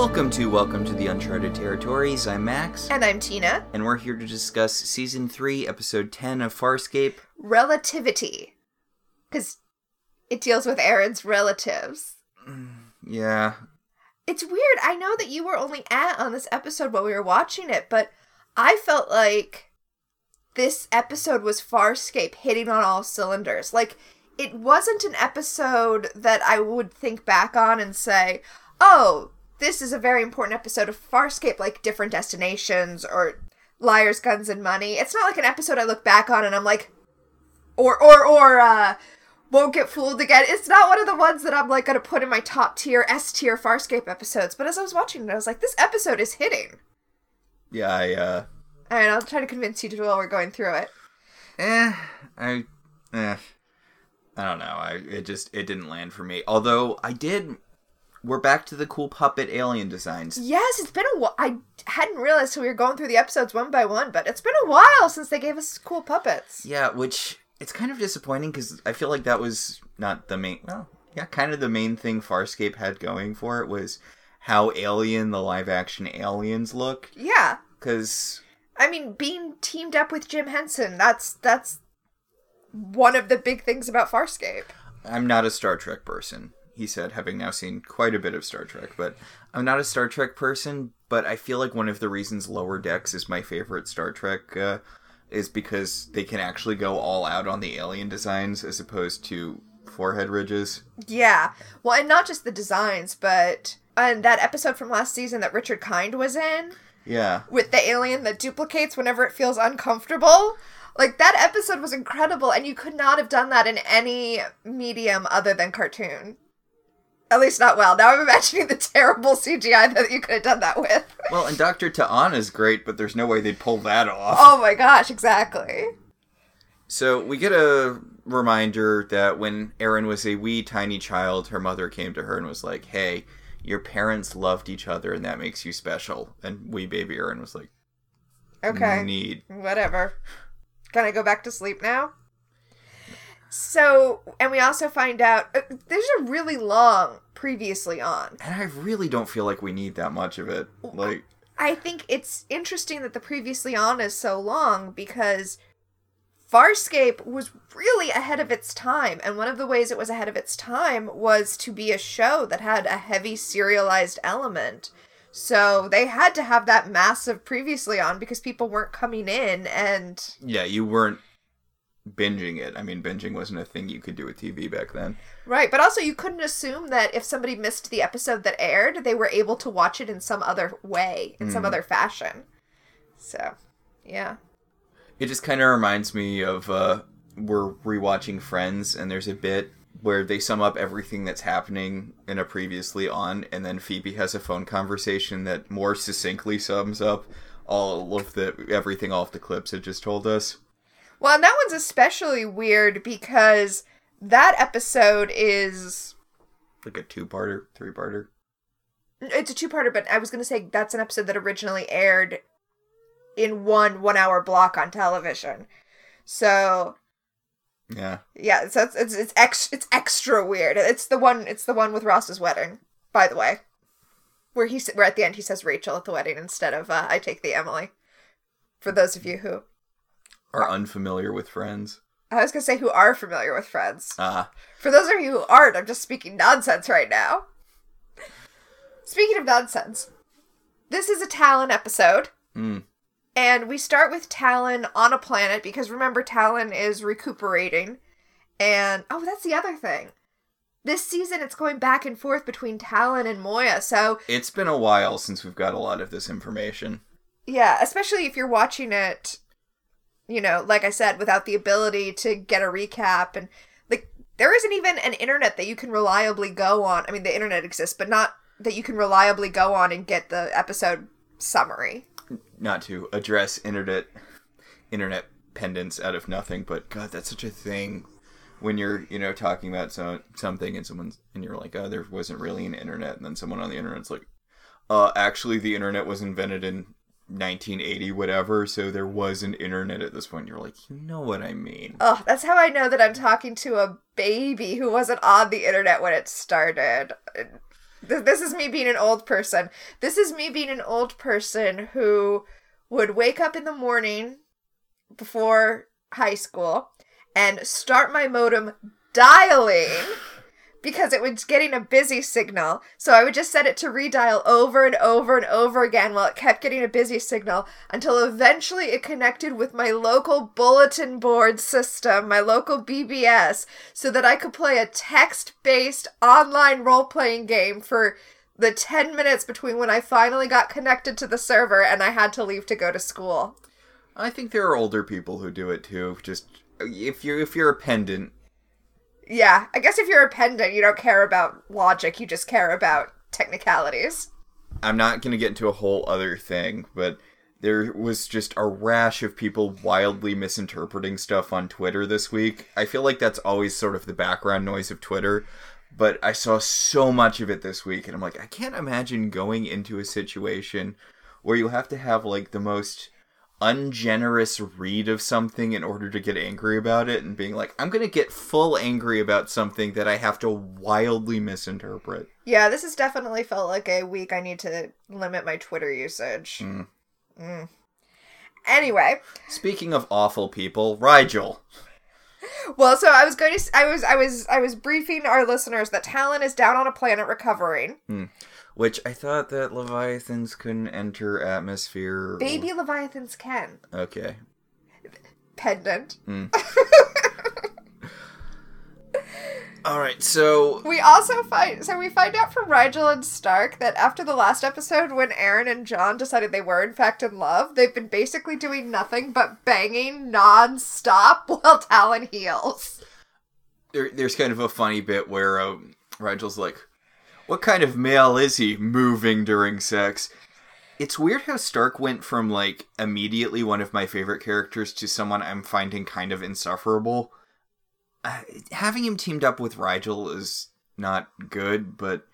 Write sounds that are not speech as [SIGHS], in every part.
Welcome to Welcome to the Uncharted Territories. I'm Max, And I'm Tina. and we're here to discuss Season 3, Episode 10 of Farscape. Relativity. Because it deals with Aeryn's relatives. Mm, yeah, It's weird. I know that you were only at on this episode while we were watching it, but I felt like this episode was Farscape hitting on all cylinders. Like, it wasn't an episode that I would think back on and say, oh, this is a very important episode of Farscape, like different destinations or liars, guns, and money. It's not like an episode I look back on and I'm like, or, or, or, uh, won't get fooled again. It's not one of the ones that I'm like gonna put in my top tier, S tier Farscape episodes. But as I was watching it, I was like, this episode is hitting. yeah, I, uh, And I'll try to convince you to while we're going through it. eh, I, eh, I don't know. I, it just, it didn't land for me. Although, I did, we're back to the cool puppet alien designs. Yes, it's been a while. I hadn't realized we were going through the episodes one by one, but it's been a while since they gave us cool puppets. Yeah, which, it's kind of disappointing because I feel like that was not the main, well, yeah, kind of the main thing Farscape had going for it was how alien the live action aliens look. Yeah. Because I mean, being teamed up with Jim Henson, that's that's one of the big things about Farscape. I'm not a Star Trek person, he said, having now seen quite a bit of Star Trek. But I'm not a Star Trek person, but I feel like one of the reasons Lower Decks is my favorite Star Trek uh, is because they can actually go all out on the alien designs as opposed to forehead ridges. Yeah. Well, and not just the designs, but and that episode from last season that Richard Kind was in Yeah. with the alien that duplicates whenever it feels uncomfortable. Like that episode was incredible and you could not have done that in any medium other than cartoon. At least not well. Now I'm imagining the terrible CGI that you could have done that with. Well, and Dr. T'Ana is great, but there's no way they'd pull that off. Oh my gosh, exactly. So we get a reminder that when Aeryn was a wee tiny child, her mother came to her and was like, "Hey, your parents loved each other, and that makes you special." And wee baby Aeryn was like, Okay. "Need." Whatever. Can I go back to sleep now? So, and we also find out uh, there's a really long previously on. And I really don't feel like we need that much of it. Like, I think it's interesting that the previously on is so long because Farscape was really ahead of its time. And one of the ways it was ahead of its time was to be a show that had a heavy serialized element. So they had to have that massive previously on because people weren't coming in and yeah, you weren't binging it. I mean, binging wasn't a thing you could do with TV back then. Right, but also you couldn't assume that if somebody missed the episode that aired, they were able to watch it in some other way, in some other fashion. So, yeah. It just kind of reminds me of uh, we're rewatching Friends, and there's a bit where they sum up everything that's happening in a previously on, and then Phoebe has a phone conversation that more succinctly sums up all of the everything off the clips it just told us. Well, and that one's especially weird because that episode is Like a two-parter, three-parter. it's a two-parter, but I was going to say that's an episode that originally aired in one 1-hour block on television. So, Yeah. yeah, so it's it's it's, ex- it's extra weird. It's the one it's the one with Ross's wedding, by the way. Where he where at the end he says Rachel at the wedding instead of uh, I take the Emily. For those of you who Are unfamiliar with Friends. I was going to say who are familiar with Friends. Ah. For those of you who aren't, I'm just speaking nonsense right now. Speaking of nonsense, this is a Talyn episode. Mm. And we start with Talyn on a planet because remember, Talyn is recuperating. And oh, that's the other thing. This season, it's going back and forth between Talyn and Moya. So, It's been a while since we've got a lot of this information. yeah, especially if you're watching it, you know, like I said, without the ability to get a recap. And, like, there isn't even an internet that you can reliably go on. I mean, the internet exists, but not that you can reliably go on and get the episode summary. not to address internet internet pendants out of nothing, but God, that's such a thing. When you're, you know, talking about so, something and someone's and you're like, oh, there wasn't really an internet, and then someone on the internet's like, uh, actually, the internet was invented in 1980, whatever. So there was an internet at this point. You're like, you know what I mean? Oh, that's how I know that I'm talking to a baby who wasn't on the internet when it started. this is me being an old person. This is me being an old person who would wake up in the morning before high school and start my modem dialing because it was getting a busy signal. So I would just set it to redial over and over and over again while it kept getting a busy signal until eventually it connected with my local bulletin board system, my local BBS, so that I could play a text based online role playing game for the 10 minutes between when I finally got connected to the server and I had to leave to go to school. I think there are older people who do it too. Just if you're if you're a pendant, Yeah, I guess if you're a pendant, you don't care about logic, you just care about technicalities. I'm not going to get into a whole other thing, but there was just a rash of people wildly misinterpreting stuff on Twitter this week. I feel like that's always sort of the background noise of Twitter, but I saw so much of it this week, and I'm like, I can't imagine going into a situation where you have to have like the most ungenerous read of something in order to get angry about it and being like i'm going to get full angry about something that i have to wildly misinterpret Yeah, this has definitely felt like a week I need to limit my Twitter usage. Mm. Mm. Anyway, speaking of awful people Rygel well, so I was going to, I was, I was, I was briefing our listeners that Talyn is down on a planet recovering. Which I thought that leviathans couldn't enter atmosphere. Baby leviathans can Okay. pendant. [LAUGHS] All right. So We also find so we find out from Rygel and Stark that after the last episode, when Aeryn and John decided they were in fact in love, they've been basically doing nothing but banging non-stop [LAUGHS] while Talyn heals. there, there's kind of a funny bit where um, Rygel's like, "What kind of male is he moving during sex?" It's weird how Stark went from like immediately one of my favorite characters to someone I'm finding kind of insufferable. Uh, having him teamed up with Rygel is not good, but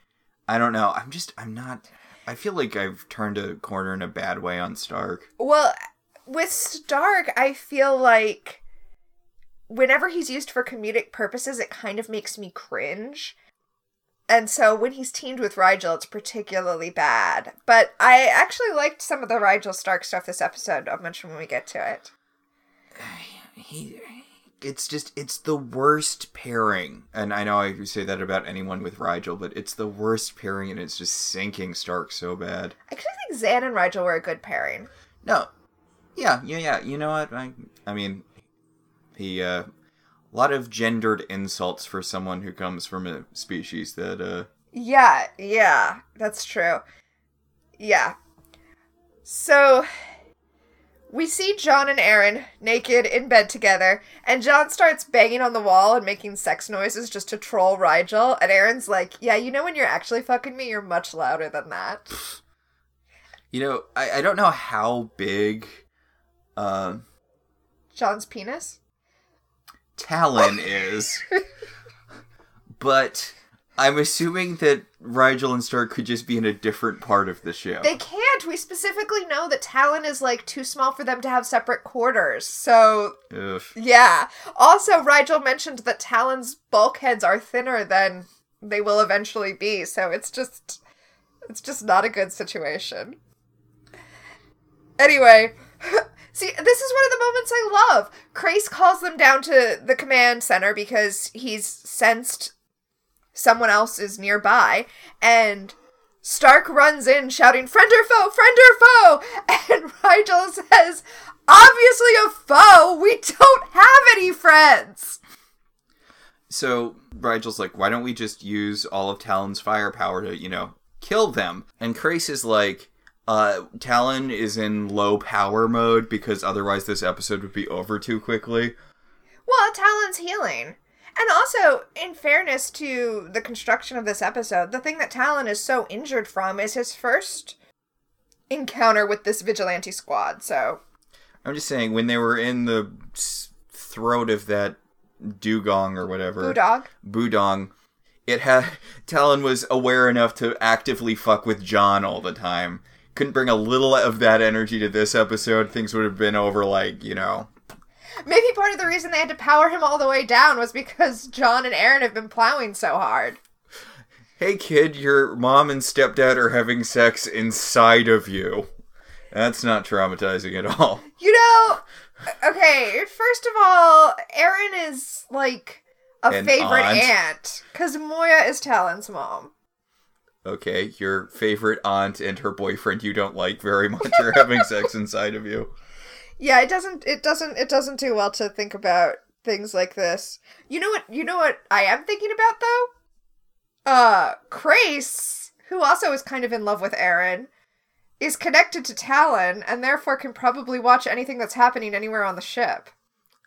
I don't know. I'm just I'm not. I feel like I've turned a corner in a bad way on Stark. Well, with Stark, I feel like whenever he's used for comedic purposes, it kind of makes me cringe. And so when he's teamed with Rygel, it's particularly bad. But I actually liked some of the Rygel Stark stuff this episode. I'll mention when we get to it. he it's just it's the worst pairing and i know i say that about anyone with Rygel but it's the worst pairing and it's just sinking stark so bad I actually think Zhaan and Rygel were a good pairing. no yeah yeah yeah you know what i i mean he uh a lot of gendered insults for someone who comes from a species that uh Yeah, yeah, that's true. Yeah. So we see John and Aeryn naked in bed together, and John starts banging on the wall and making sex noises just to troll Rygel. And Aeryn's like, Yeah, you know when you're actually fucking me, you're much louder than that. you know i i don't know how big uh John's penis? Talon is but i'm assuming that Rygel and stark could just be in a different part of the ship They can't. We specifically know that Talyn is like too small for them to have separate quarters. So Ugh. Yeah. Also, Rygel mentioned that Talyn's bulkheads are thinner than they will eventually be, so it's just it's just not a good situation. Anyway, see, this is one of the moments I love. Crais calls them down to the command center because he's sensed someone else is nearby, and Stark runs in shouting, Friend or foe, friend or foe! [LAUGHS] And Rygel says, Obviously a foe! We don't have any friends! So Rygel's like, why don't we just use all of Talyn's firepower to, you know, kill them? And Crais is like, uh, Talyn is in low power mode because otherwise this episode would be over too quickly. Well, Talyn's healing. And also, in fairness to the construction of this episode, the thing that Talyn is so injured from is his first encounter with this vigilante squad, so. I'm just saying, when they were in the throat of that dugong or whatever, Budog. Budong, it had [LAUGHS] Talyn was aware enough to actively fuck with John all the time. Couldn't bring a little of that energy to this episode. Things would have been over like, you know, Maybe part of the reason they had to power him all the way down was because John and Aeryn have been plowing so hard. hey kid, your mom and stepdad are having sex inside of you. That's not traumatizing at all. You know, okay, first of all, Aeryn is like a An favorite aunt. aunt because Moya is Talyn's mom. Okay, your favorite aunt and her boyfriend you don't like very much are having [LAUGHS] sex inside of you. Yeah, it doesn't it doesn't it doesn't do well to think about things like this. You know what you know what I am thinking about though? Uh Crais, who also is kind of in love with Aeryn, is connected to Talyn and therefore can probably watch anything that's happening anywhere on the ship.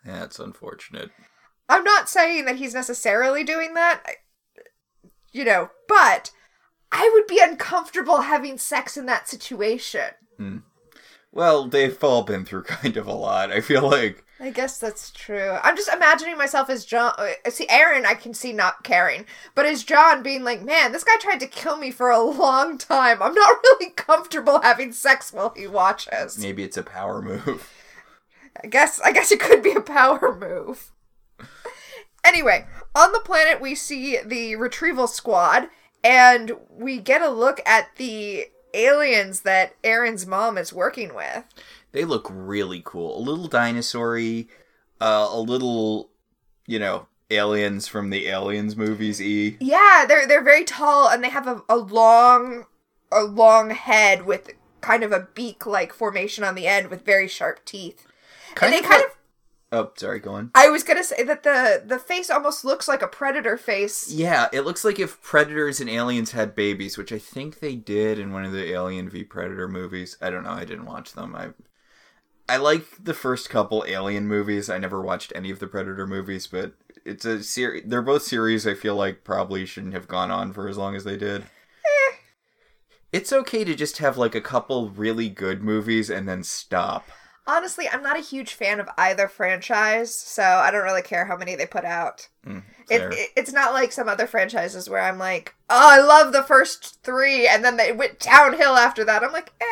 That's unfortunate. I'm not saying that he's necessarily doing that, you know, but I would be uncomfortable having sex in that situation. Well, they've all been through [LAUGHS] kind of a lot. I feel like I guess that's true. I'm just imagining myself as John. uh, See, Aeryn, I can see not caring, but as John being like, man, this guy tried to kill me for a long time. I'm not [LAUGHS] really comfortable having sex while he watches. maybe it's a power move. [LAUGHS] I guess I guess it could be a power move. Anyway, on the planet we see the retrieval squad and we get a look at the aliens that Aeryn's mom is working with. They look really cool. A little dinosaur-y, uh, a little, you know, aliens from the Aliens movies. E. Yeah, they're they're very tall and they have a, a long a long head with kind of a beak like formation on the end with very sharp teeth. and they kind like- of Oh, sorry. Go on. I was gonna say that the the face almost looks like a predator face. Yeah, it looks like if predators and aliens had babies, which I think they did in one of the Alien v Predator movies. I don't know. I didn't watch them. I I like the first couple Alien movies. I never watched any of the Predator movies, but it's a series. They're both series. I feel like probably shouldn't have gone on for as long as they did. Eh. It's okay to just have like a couple really good movies and then stop. Honestly, I'm not a huge fan of either franchise, so I don't really care how many they put out. Mm, It, it, it's not like some other franchises where I'm like, oh, I love the first three, and then they went downhill after that. I'm like, eh.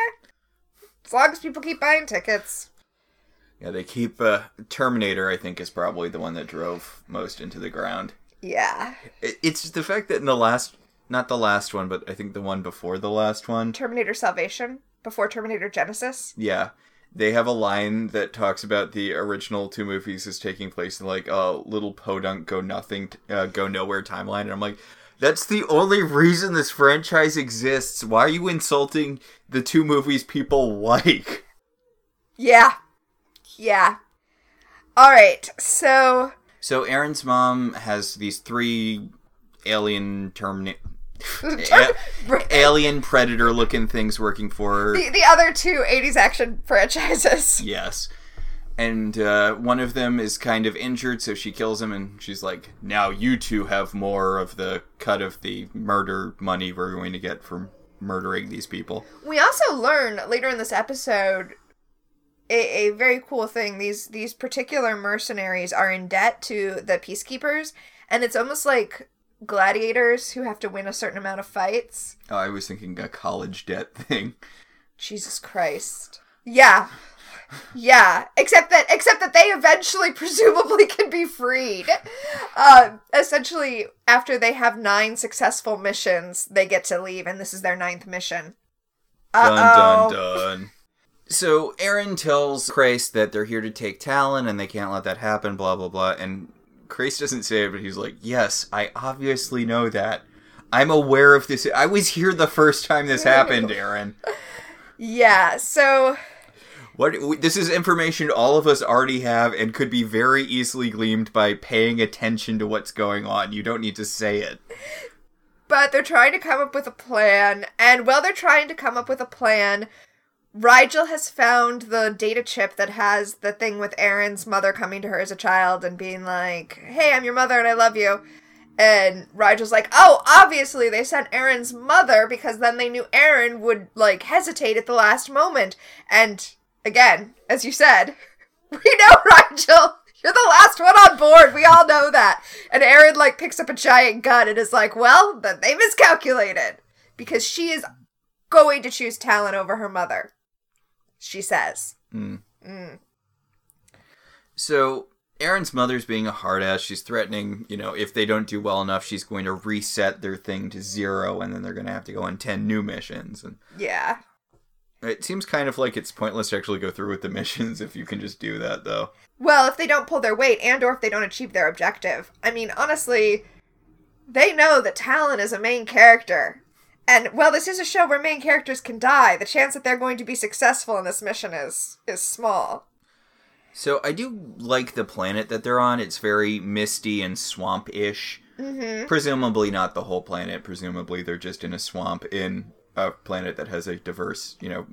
As long as people keep buying tickets. yeah, they keep uh, Terminator. I think is probably the one that drove most into the ground. Yeah. It- It's the fact that in the last, not the last one, but I think the one before the last one, Terminator Salvation before Terminator Genisys. yeah, they have a line that talks about the original two movies as taking place in like a little podunk go nothing, uh, go nowhere timeline, and I'm like, that's the only reason this franchise exists. Why are you insulting the two movies people [LAUGHS] like? Yeah. Yeah. All right. So So Aeryn's mom has these three alien termina- [LAUGHS] the, alien predator looking things working for her. the other two 80s action franchises. [LAUGHS] Yes. And uh, one of them is kind of injured, so she kills him, and she's like, "Now you two have more of the cut of the murder money we're going to get from murdering these people." We also learn later in this episode a, a very cool thing. These these particular mercenaries are in debt to the peacekeepers, and it's almost like gladiators who have to win a certain amount of fights. Oh, I was thinking a college debt [LAUGHS] thing. Jesus Christ. Yeah. Yeah, except that except that they eventually [LAUGHS] presumably can be freed. Uh, essentially, after they have nine successful missions, they get to leave, and this is their ninth mission. Dun Uh-oh. dun dun. So Aeryn tells Crais that they're here to take Talyn and they can't let that happen, blah blah blah. And Crais doesn't say it, but he's like, Yes, I obviously know that. I'm aware of this. I was here the first time this happened, Aeryn. Yeah, so What this is information all of us already have and could be very easily gleaned by paying attention to what's going on. You don't need to say it. But they're trying to come up with a plan, and while they're trying to come up with a plan, Rygel has found the data chip that has the thing with Aeryn's mother coming to her as a child and being like, Hey, I'm your mother and I love you. And Rygel's like, Oh, obviously they sent Aeryn's mother because then they knew Aeryn would, like, hesitate at the last moment. And again, as you said, [LAUGHS] we know [LAUGHS] Rygel. You're the last one on board. We all know that. And Aeryn like picks up a giant gun and is like, "Well, then they miscalculated because she is going to choose Talyn over her mother." She says. Mm. Mm. So Aeryn's mother's being a hard ass. She's threatening, you know, if they don't do well enough, she's going to reset their thing to zero, and then they're going to have to go on ten new missions. And Yeah. it seems kind of like it's pointless to actually go through with the [LAUGHS] missions if you can just do that, though. Well, if they don't pull their weight and or if they don't achieve their objective. I mean, honestly, they know that Talyn is a main character. And well, this is a show where main characters can die. The chance that they're going to be successful in this mission is is small. So I do like the planet that they're on. It's very misty and swamp-ish. Mm-hmm. Presumably not the whole planet. Presumably they're just in a swamp in a planet that has a diverse, you know,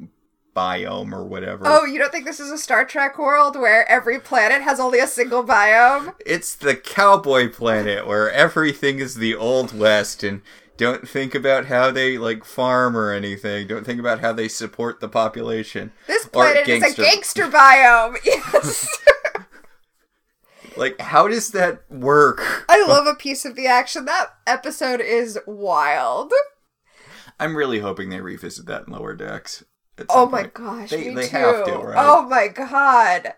biome or whatever. Oh, you don't think this is a Star Trek world where every planet has only a single biome? It's the cowboy planet where everything is the old west and don't think about how they like farm or anything. Don't think about how they support the population. This planet is a gangster. biome. [LAUGHS] Yes. Like how does that work? I love a piece of the action. That episode is wild. I'm really hoping they revisit that in lower decks. Oh my point. gosh, They- me they too. have to, right? Oh my god.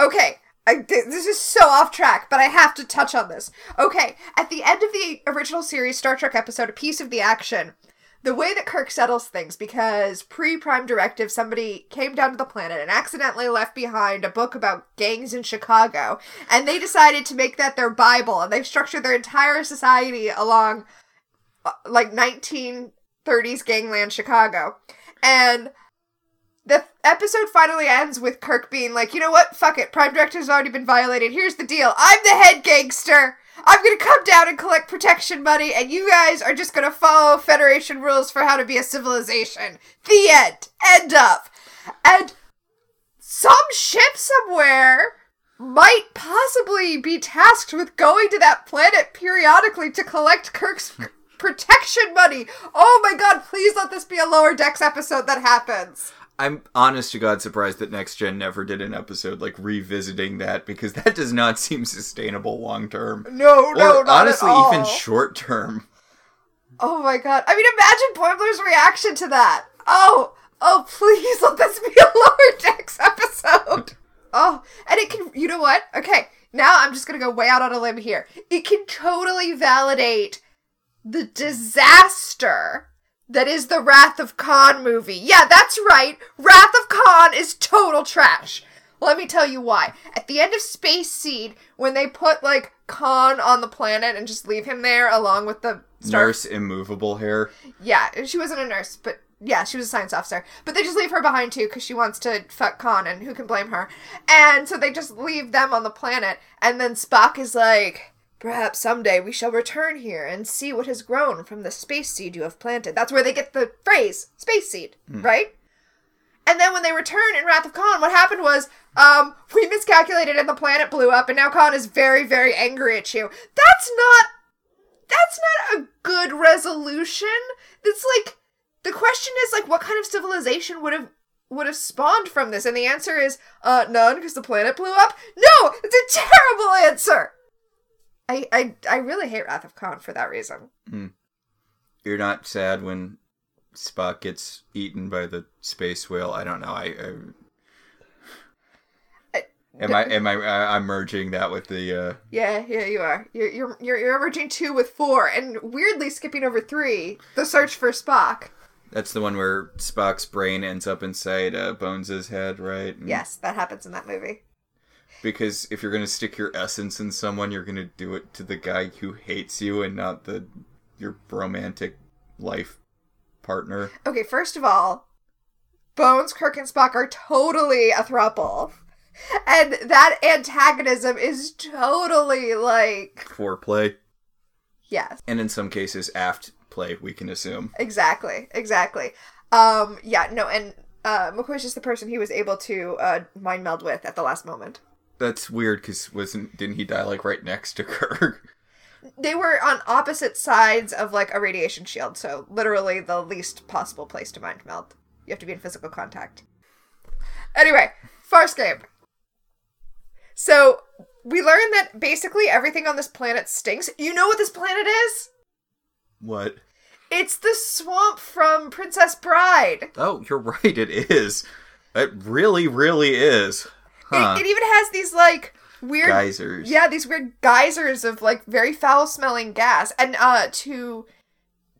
Okay, I, this is so off track, but I have to touch on this. Okay, at the end of the original series Star Trek episode, a piece of the action, the way that Kirk settles things, because pre Prime Directive, somebody came down to the planet and accidentally left behind a book about gangs in Chicago, and they decided to make that their Bible, and they've structured their entire society along uh, like 1930s gangland Chicago. And the episode finally ends with Kirk being like, you know what? Fuck it. Prime Directive's already been violated. Here's the deal. I'm the head gangster. I'm gonna come down and collect protection money, and you guys are just gonna follow Federation rules for how to be a civilization. The end. End up. And some ship somewhere might possibly be tasked with going to that planet periodically to collect Kirk's protection money. Oh my god, please let this be a lower decks episode that happens. I'm honest to God surprised that Next Gen never did an episode like revisiting that because that does not seem sustainable long term. No, no, or not honestly, at all. even short term. Oh my god. I mean, imagine Boimler's reaction to that. Oh, oh, please let this be a lower decks episode. Oh, and it can, you know what? Okay, now I'm just gonna go way out on a limb here. It can totally validate the disaster that is the Wrath of Khan movie. Yeah, that's right. Wrath of Khan is total trash. Let me tell you why. At the end of Space Seed, when they put like Khan on the planet and just leave him there along with the Nurse immovable hair. yeah, she wasn't a nurse, but yeah, she was a science officer. But they just leave her behind too because she wants to fuck Khan, and who can blame her? And so they just leave them on the planet, and then Spock is like, "Perhaps someday we shall return here and see what has grown from the space seed you have planted." That's where they get the phrase "space seed," right? And then when they return in Wrath of Khan, what happened was, um, we miscalculated and the planet blew up, and now Khan is very, very angry at you. That's not that's not a good resolution. It's like the question is like what kind of civilization would have would have spawned from this? And the answer is uh none because the planet blew up. No, it's a terrible answer. I I I really hate Wrath of Khan for that reason. You're not sad when Spock gets eaten by the space whale. I don't know. I, I am I am I I'm merging that with the uh Yeah, yeah, you are. You're you're you're, you're averaging two with four, and weirdly skipping over three. The search for Spock. that's the one where Spock's brain ends up inside uh, Bones's head, right? And- Yes, that happens in that movie. Because if you're gonna stick your essence in someone, you're gonna do it to the guy who hates you and not the your romantic life partner. Okay, first of all, Bones, Kirk, and Spock are totally a throuple. And that antagonism is totally like. Foreplay. Yes, And in some cases aft play, we can assume. exactly, exactly. Um, yeah, no, and uh, McCoy's just the person he was able to uh, mind meld with at the last moment. That's weird because wasn't didn't he die like right next to [LAUGHS] Kirk? They were on opposite sides of like a radiation shield, so literally the least possible place to mind meld. You have to be in physical contact. Anyway, Farscape. So we learned that basically everything on this planet stinks. You know what this planet is? What? It's the swamp from Princess Bride. Oh, you're right. It is. It really, really is. Huh. It, it even has these like weird geysers. Yeah, these weird geysers of like very foul smelling gas. And uh to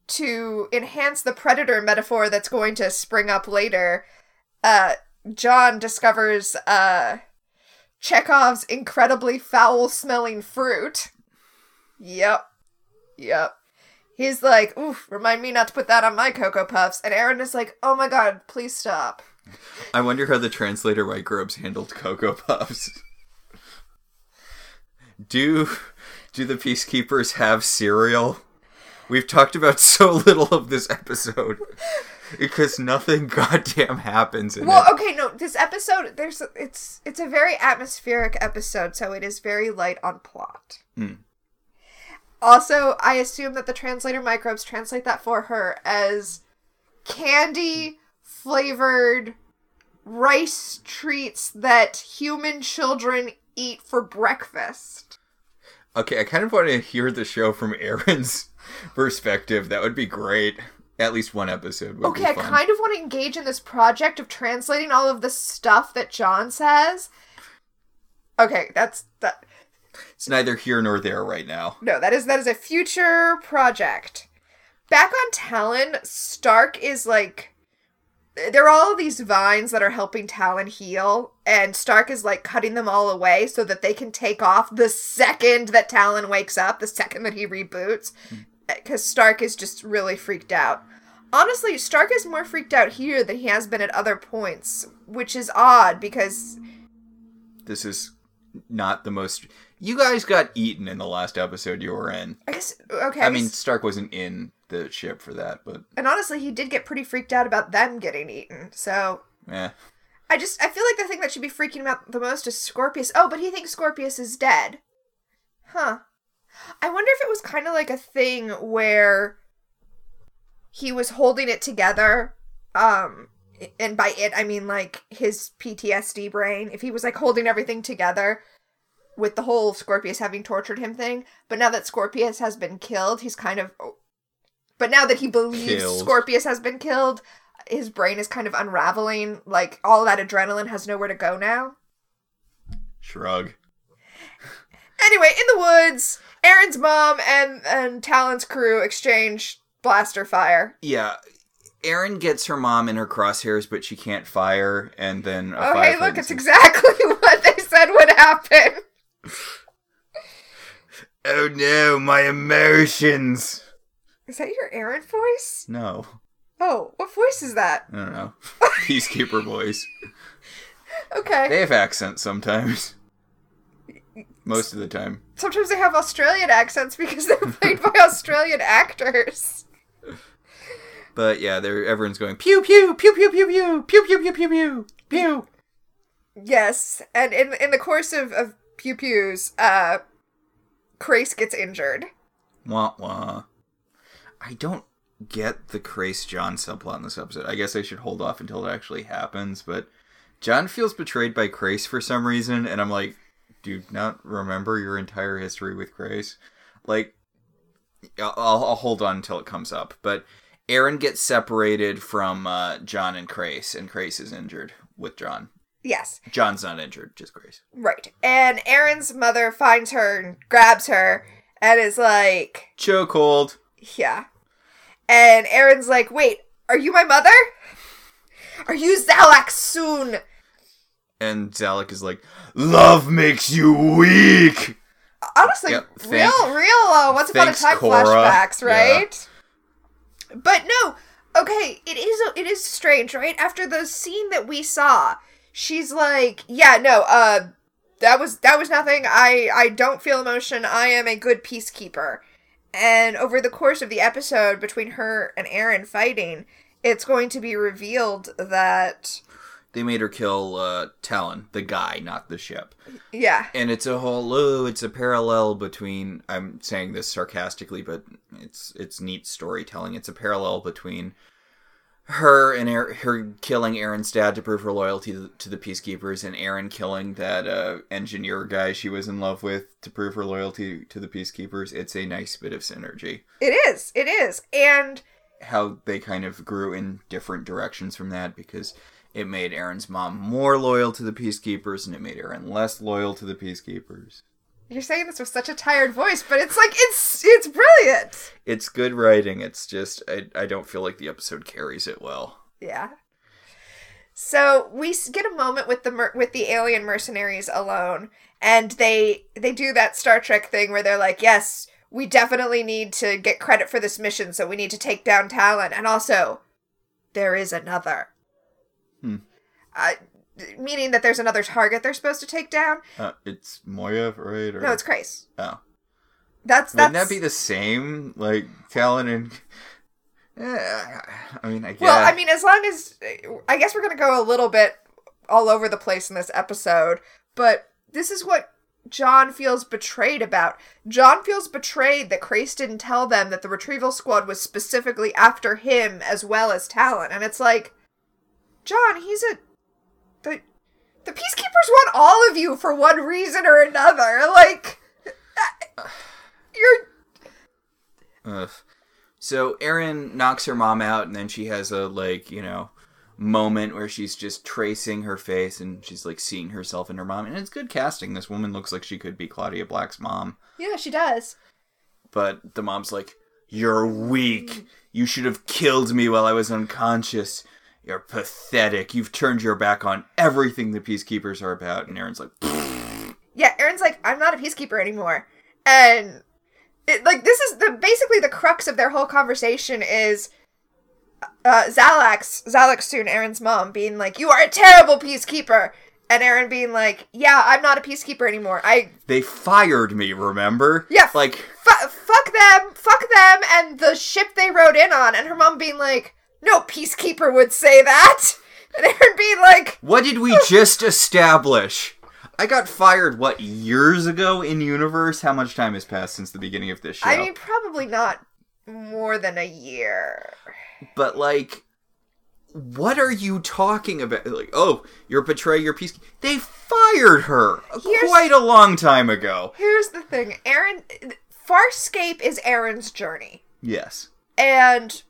to enhance the predator metaphor that's going to spring up later, uh John discovers uh Chekhov's incredibly foul smelling fruit. Yep. Yep. He's like, oof, remind me not to put that on my Cocoa Puffs. And Aaron is like, oh my god, please stop. [LAUGHS] I wonder how the translator microbes handled Cocoa Puffs. [LAUGHS] do do the peacekeepers have cereal? We've talked about [LAUGHS] so little of this episode because nothing goddamn happens in Well, it. okay, no, this episode there's it's it's a very atmospheric episode, so it is very light on plot. Hmm. Also, I assume that the translator microbes translate that for her as candy flavored rice treats that human children eat for breakfast. Okay, I kind of want to hear the show from Aeryn's [LAUGHS] perspective. That would be great. At least one episode would Okay, I be fun. kind of want to engage in this project of translating all of the stuff that John says. Okay, that's that. It's neither here nor there right now. No, that is that is a future project. Back on Talyn, Stark is like there are all these vines that are helping Talyn heal, and Stark is like cutting them all away so that they can take off the second that Talyn wakes up, the second that he reboots, hmm. because Stark is just really freaked out. Honestly, Stark is more freaked out here than he has been at other points, which is odd because This is not the most. You guys got eaten in the last episode you were in. I guess okay. I, I mean, Stark wasn't in the ship for that, but and honestly, he did get pretty freaked out about them getting eaten. So eh. I just I feel like the thing that should be freaking him out the most is Scorpius. Oh, but he thinks Scorpius is dead. Huh. I wonder if it was kind of like a thing where he was holding it together um and by it I mean like his PTSD brain. If he was like holding everything together with the whole Scorpius having tortured him thing, but now that Scorpius has been killed, he's kind of but now that he believes Killed. Scorpius has been killed, his brain is kind of unraveling. Like all that adrenaline has nowhere to go now. Shrug. Anyway, in the woods, Aeryn's mom and and Talyn's crew exchange blaster fire. Yeah. Aeryn gets her mom in her crosshairs, but she can't fire, and then a Oh, hey, look, it's exactly [LAUGHS] what they said would happen. Oh no, my emotions! Is that your Aeryn voice? No, Oh, what voice is that? I don't know. Peacekeeper voice. Okay. They have accents sometimes. Most of the time. Sometimes they have Australian accents because they're played by Australian actors. But yeah, they're everyone's going pew pew pew pew pew pew pew pew pew pew pew pew. Yes, and in in the course of of pew pews, uh, Crais gets injured. Wah wah. I don't get the Crais John subplot in this episode. I guess I should hold off until it actually happens, but John feels betrayed by Crais for some reason, and I'm like, do you not remember your entire history with Crais? Like, I'll, I'll I'll hold on until it comes up. But Aeryn gets separated from uh, John and Crais, and Crais is injured with John. Yes, John's not injured, just Crais. right. And Aeryn's mother finds her and grabs her and is like, Chokehold. Yeah. And Aeryn's like, wait, are you my mother? Are you Xhalax Sun? And Xhalax is like, Love makes you weak! Honestly, Yep, thank- real, real uh, Once Upon a Time Cora. flashbacks, Yeah. right? But no, okay, it is it is strange, right? After the scene that we saw, she's like, "Yeah, no, uh, that was that was nothing. I I don't feel emotion. I am a good peacekeeper." And over the course of the episode, between her and Aeryn fighting, it's going to be revealed that They made her kill uh, Talyn, the guy, not the ship. yeah, And it's a whole, oh, it's a parallel between, I'm saying this sarcastically, but it's it's neat storytelling. It's a parallel between her and Aeryn, her killing Aeryn's dad to prove her loyalty to, to the peacekeepers, and Aeryn killing that uh, engineer guy she was in love with to prove her loyalty to the peacekeepers. It's a nice bit of synergy. it is, it is, and how they kind of grew in different directions from that because it made Aeryn's mom more loyal to the peacekeepers, and it made Aeryn less loyal to the peacekeepers. You're saying this with such a tired voice, but it's like it's it's brilliant. It's good writing. It's just I, I don't feel like the episode carries it well. Yeah. So we get a moment with the mer- with the alien mercenaries alone, and they they do that Star Trek thing where they're like, "Yes, we definitely need to get credit for this mission, so we need to take down Talyn, and also there is another." Hmm. Uh, meaning that there's another target they're supposed to take down. Uh, it's Moya, right? Or, No, it's Crais. oh. That's that's Wouldn't that be the same? Like Talyn and. [LAUGHS] Eh, I mean, I guess. Well, I mean, as long as I guess we're gonna go a little bit all over the place in this episode, but this is what John feels betrayed about. John feels betrayed that Crais didn't tell them that the retrieval squad was specifically after him as well as Talyn, and it's like, John, he's a the peacekeepers want all of you for one reason or another. Like, [SIGHS] you're Ugh. So Aeryn knocks her mom out, and then she has a like you know moment where she's just tracing her face and she's like seeing herself in her mom, and it's good casting. This woman looks like she could be Claudia Black's mom, yeah, she does. but the mom's like, "You're weak. You should have killed me while I was unconscious. You're pathetic. You've turned your back on everything the peacekeepers are about." And Aeryn's like, Yeah, Aeryn's like, I'm not a peacekeeper anymore. And it, like this is the basically the crux of their whole conversation is uh Xhalax, Xhalax Sun, Aeryn's mom, being like, You are a terrible peacekeeper and Aeryn being like, Yeah, I'm not a peacekeeper anymore. I "They fired me. Remember? Yeah. Like." fu- fuck them, fuck them and the ship they rode in on and her mom being like, No peacekeeper would say that and Aeryn being like What did we [LAUGHS] just establish? I got fired, what, years ago in universe? How much time has passed since the beginning of this show? I mean probably not more than a year. but, like, what are you talking about? Like, oh, you're betray your peace. They fired her Here's- quite a long time ago. Here's the thing, Aeryn. Farscape is Aeryn's journey, Yes. and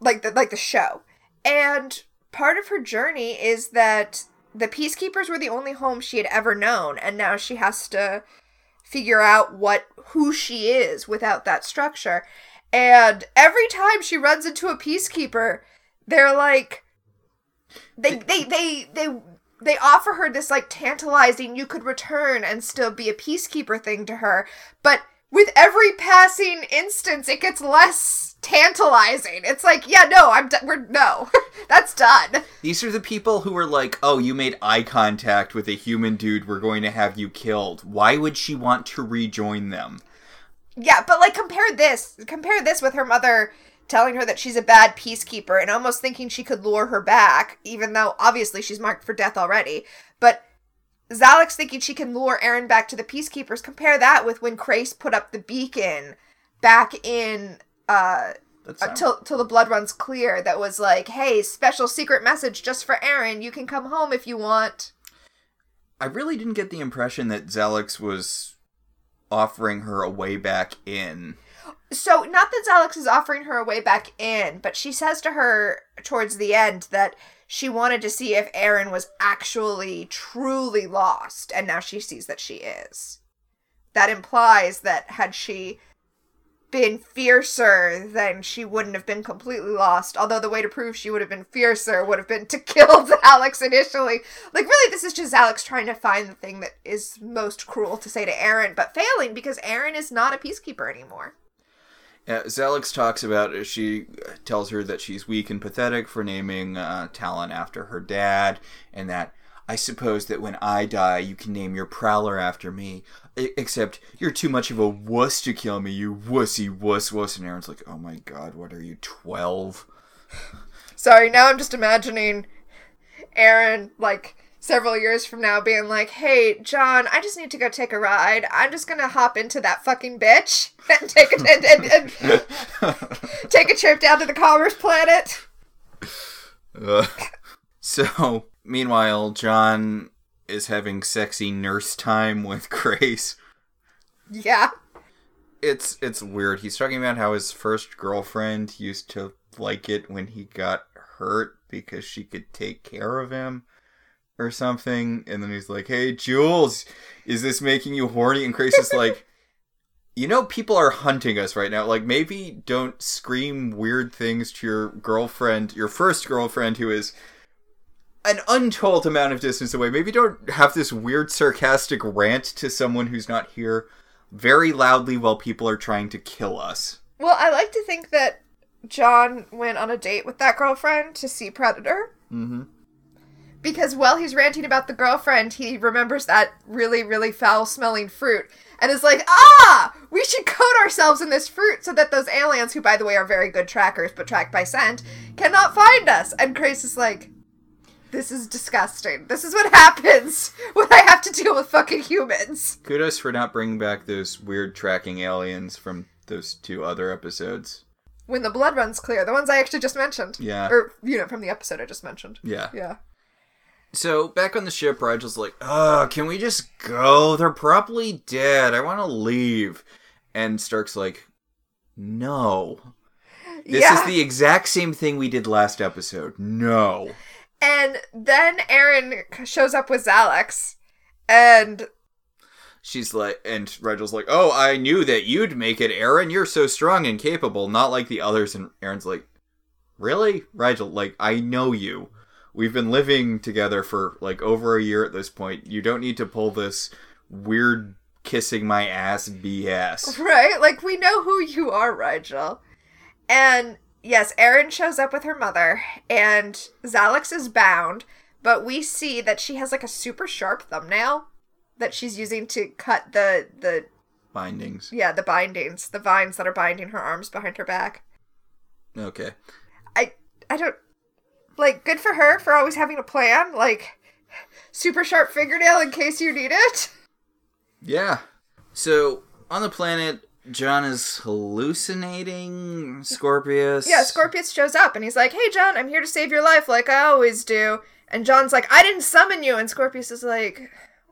like the like the show, and part of her journey is that the peacekeepers were the only home she had ever known, and now she has to figure out what who she is without that structure. And every time she runs into a peacekeeper, they're like, they they they they they offer her this like tantalizing you could return and still be a peacekeeper thing to her but with every passing instance it gets less tantalizing it's like yeah no i'm done we're no [LAUGHS] that's done These are the people who were like, oh, you made eye contact with a human dude, we're going to have you killed. Why would she want to rejoin them? yeah but like compare this compare this with her mother telling her that she's a bad peacekeeper and almost thinking she could lure her back even though obviously she's marked for death already but Xhalax thinking she can lure Aeryn back to the peacekeepers. Compare that with when Crais put up the beacon back in uh till till the blood runs clear that was like, "Hey, special secret message just for Aeryn. You can come home if you want." I really didn't get the impression that Xhalax was offering her a way back in. So, not that Xhalax is offering her a way back in, but she says to her towards the end that she wanted to see if Aeryn was actually truly lost, and now she sees that she is. That implies that had she been fiercer, then she wouldn't have been completely lost. Although the way to prove she would have been fiercer would have been to [LAUGHS] kill Alex initially. Like, really, this is just Alex trying to find the thing that is most cruel to say to Aeryn, but failing because Aeryn is not a peacekeeper anymore. Uh, Xhalax talks about, she tells her that she's weak and pathetic for naming uh, Talyn after her dad, and that I suppose that when I die, you can name your prowler after me. Except you're too much of a wuss to kill me, you wussy wuss wuss. And Aeryn's like, oh my god, what are you, 12? [LAUGHS] Sorry, now I'm just imagining Aeryn, like, several years from now being like, hey, John, I just need to go take a ride. I'm just gonna hop into that fucking bitch [LAUGHS] and take a, and, and, and [LAUGHS] take a trip down to the Commerce Planet. Ugh. so, meanwhile, John is having sexy nurse time with [LAUGHS] Crais. Yeah. It's it's weird. He's talking about how his first girlfriend used to like it when he got hurt because she could take care of him or something. And then he's like, "Hey, Jules, is this making you horny?" And Crais is like. [LAUGHS] You know, people are hunting us right now. Like, maybe don't scream weird things to your girlfriend, your first girlfriend, who is an untold amount of distance away. Maybe don't have this weird sarcastic rant to someone who's not here very loudly while people are trying to kill us. Well, I like to think that John went on a date with that girlfriend to see Predator. Mm-hmm. Because while he's ranting about the girlfriend, he remembers that really, really foul smelling fruit and is like, ah, we should coat ourselves in this fruit so that those aliens, who by the way are very good trackers but tracked by scent, cannot find us. And Crais is like, this is disgusting. This is what happens [LAUGHS] when I have to deal with fucking humans. Kudos for not bringing back those weird tracking aliens from those two other episodes. When the blood runs clear, the ones I actually just mentioned. Yeah. Or, you know, from the episode I just mentioned. Yeah. Yeah. So back on the ship, Rygel's like, "Oh, can we just go? They're probably dead. I want to leave." And Stark's like, "No. This yeah. is the exact same thing we did last episode. No." And then Aeryn shows up with Xhalax, and She's like, and Rygel's like, "Oh, I knew that you'd make it, Aeryn. You're so strong and capable, not like the others." And Aeryn's like, "Really, Rygel? Like, I know you." We've been living together for like over a year at this point. You don't need to pull this weird kissing my ass BS. [LAUGHS] right, like we know who you are, Rygel. And yes, Aeryn shows up with her mother, and Xhalax is bound, but we see that she has like a super sharp thumbnail that she's using to cut the the Bindings. yeah the bindings, the vines that are binding her arms behind her back. Okay. I I don't like good for her for always having a plan, like super sharp fingernail in case you need it. Yeah. So on the planet, John is hallucinating Scorpius. Yeah, Scorpius shows up and he's like, "Hey John, I'm here to save your life like I always do." And John's like, "I didn't summon you." And Scorpius is like,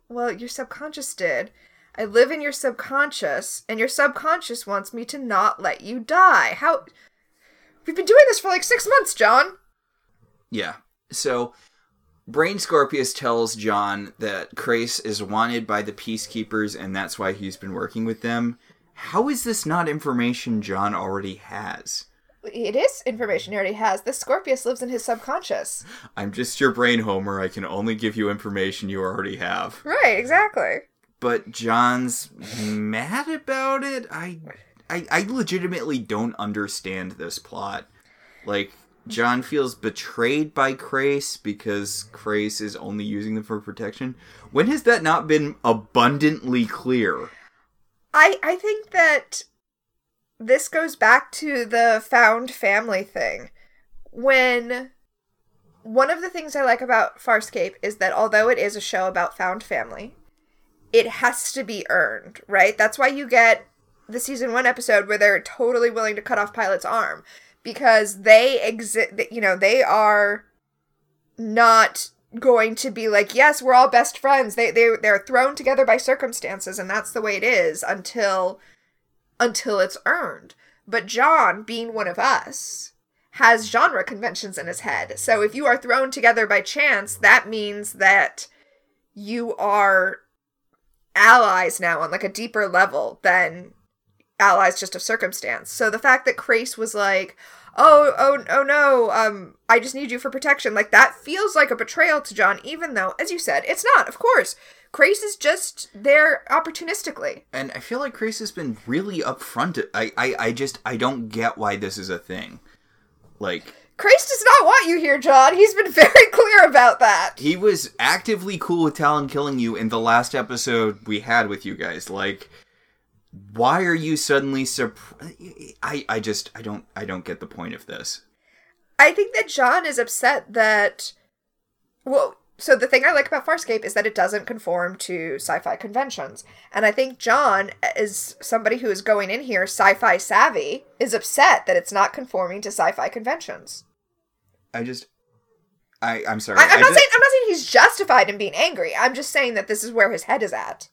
"Well, your subconscious did. I live in your subconscious, and your subconscious wants me to not let you die. How We've been doing this for like 6 months, John." Yeah. So Brain Scorpius tells John that Crais is wanted by the Peacekeepers and that's why he's been working with them. How is this not information John already has? It is information he already has. This Scorpius lives in his subconscious. I'm just your brain homer. I can only give you information you already have. Right, exactly. But John's mad about it. I I, I legitimately don't understand this plot. Like John feels betrayed by Crais because Crais is only using them for protection. When has that not been abundantly clear? I I think that this goes back to the found family thing. When one of the things I like about Farscape is that although it is a show about found family, it has to be earned, right? That's why you get the season 1 episode where they're totally willing to cut off Pilot's arm because they exist you know, they are not going to be like, yes, we're all best friends. They they they're thrown together by circumstances, and that's the way it is until until it's earned. But John, being one of us, has genre conventions in his head. So if you are thrown together by chance, that means that you are allies now on like a deeper level than allies just of circumstance. So the fact that Crais was like, "Oh, oh, oh no, um, I just need you for protection," like that feels like a betrayal to John, even though, as you said, it's not. Of course, Crais is just there opportunistically. And I feel like Crais has been really upfront. I, I, I just I don't get why this is a thing. Like Crais does not want you here, John. He's been [LAUGHS] very clear about that. he was actively cool with Talyn killing you in the last episode we had with you guys. Like, why are you suddenly surprised? I, I just I don't I don't get the point of this. I think that John is upset that. Well, so the thing I like about Farscape is that it doesn't conform to sci-fi conventions, and I think John, is somebody who is going in here sci-fi savvy, is upset that it's not conforming to sci-fi conventions. I just I I'm sorry. I, I'm I not just- saying I'm not saying he's justified in being angry. I'm just saying that this is where his head is at.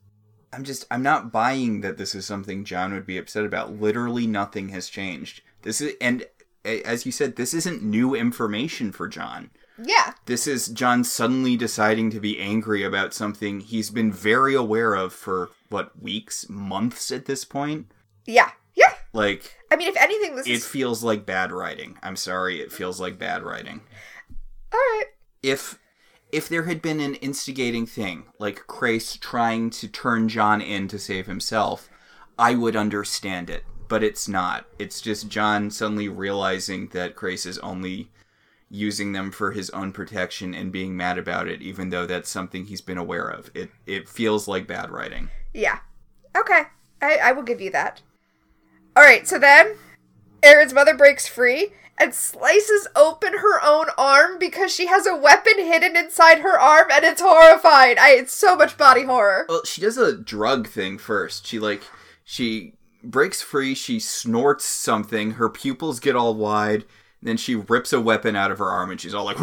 I'm just I'm not buying that this is something John would be upset about. Literally nothing has changed. This is and as you said, this isn't new information for John. Yeah. This is John suddenly deciding to be angry about something he's been very aware of for what weeks, months at this point. Yeah. Yeah. Like I mean, if anything, this it is feels like bad writing. I'm sorry, it feels like bad writing. all right. If if there had been an instigating thing, like Crais trying to turn John in to save himself, I would understand it. But it's not. It's just John suddenly realizing that Crais is only using them for his own protection and being mad about it, even though that's something he's been aware of. It it feels like bad writing. Yeah. Okay. I, I will give you that. All right. So then, Aeryn's mother breaks free and slices open her own arm because she has a weapon hidden inside her arm, and it's horrifying. I it's so much body horror. Well, she does a drug thing first. She like she breaks free, she snorts something, her pupils get all wide, then she rips a weapon out of her arm and she's all like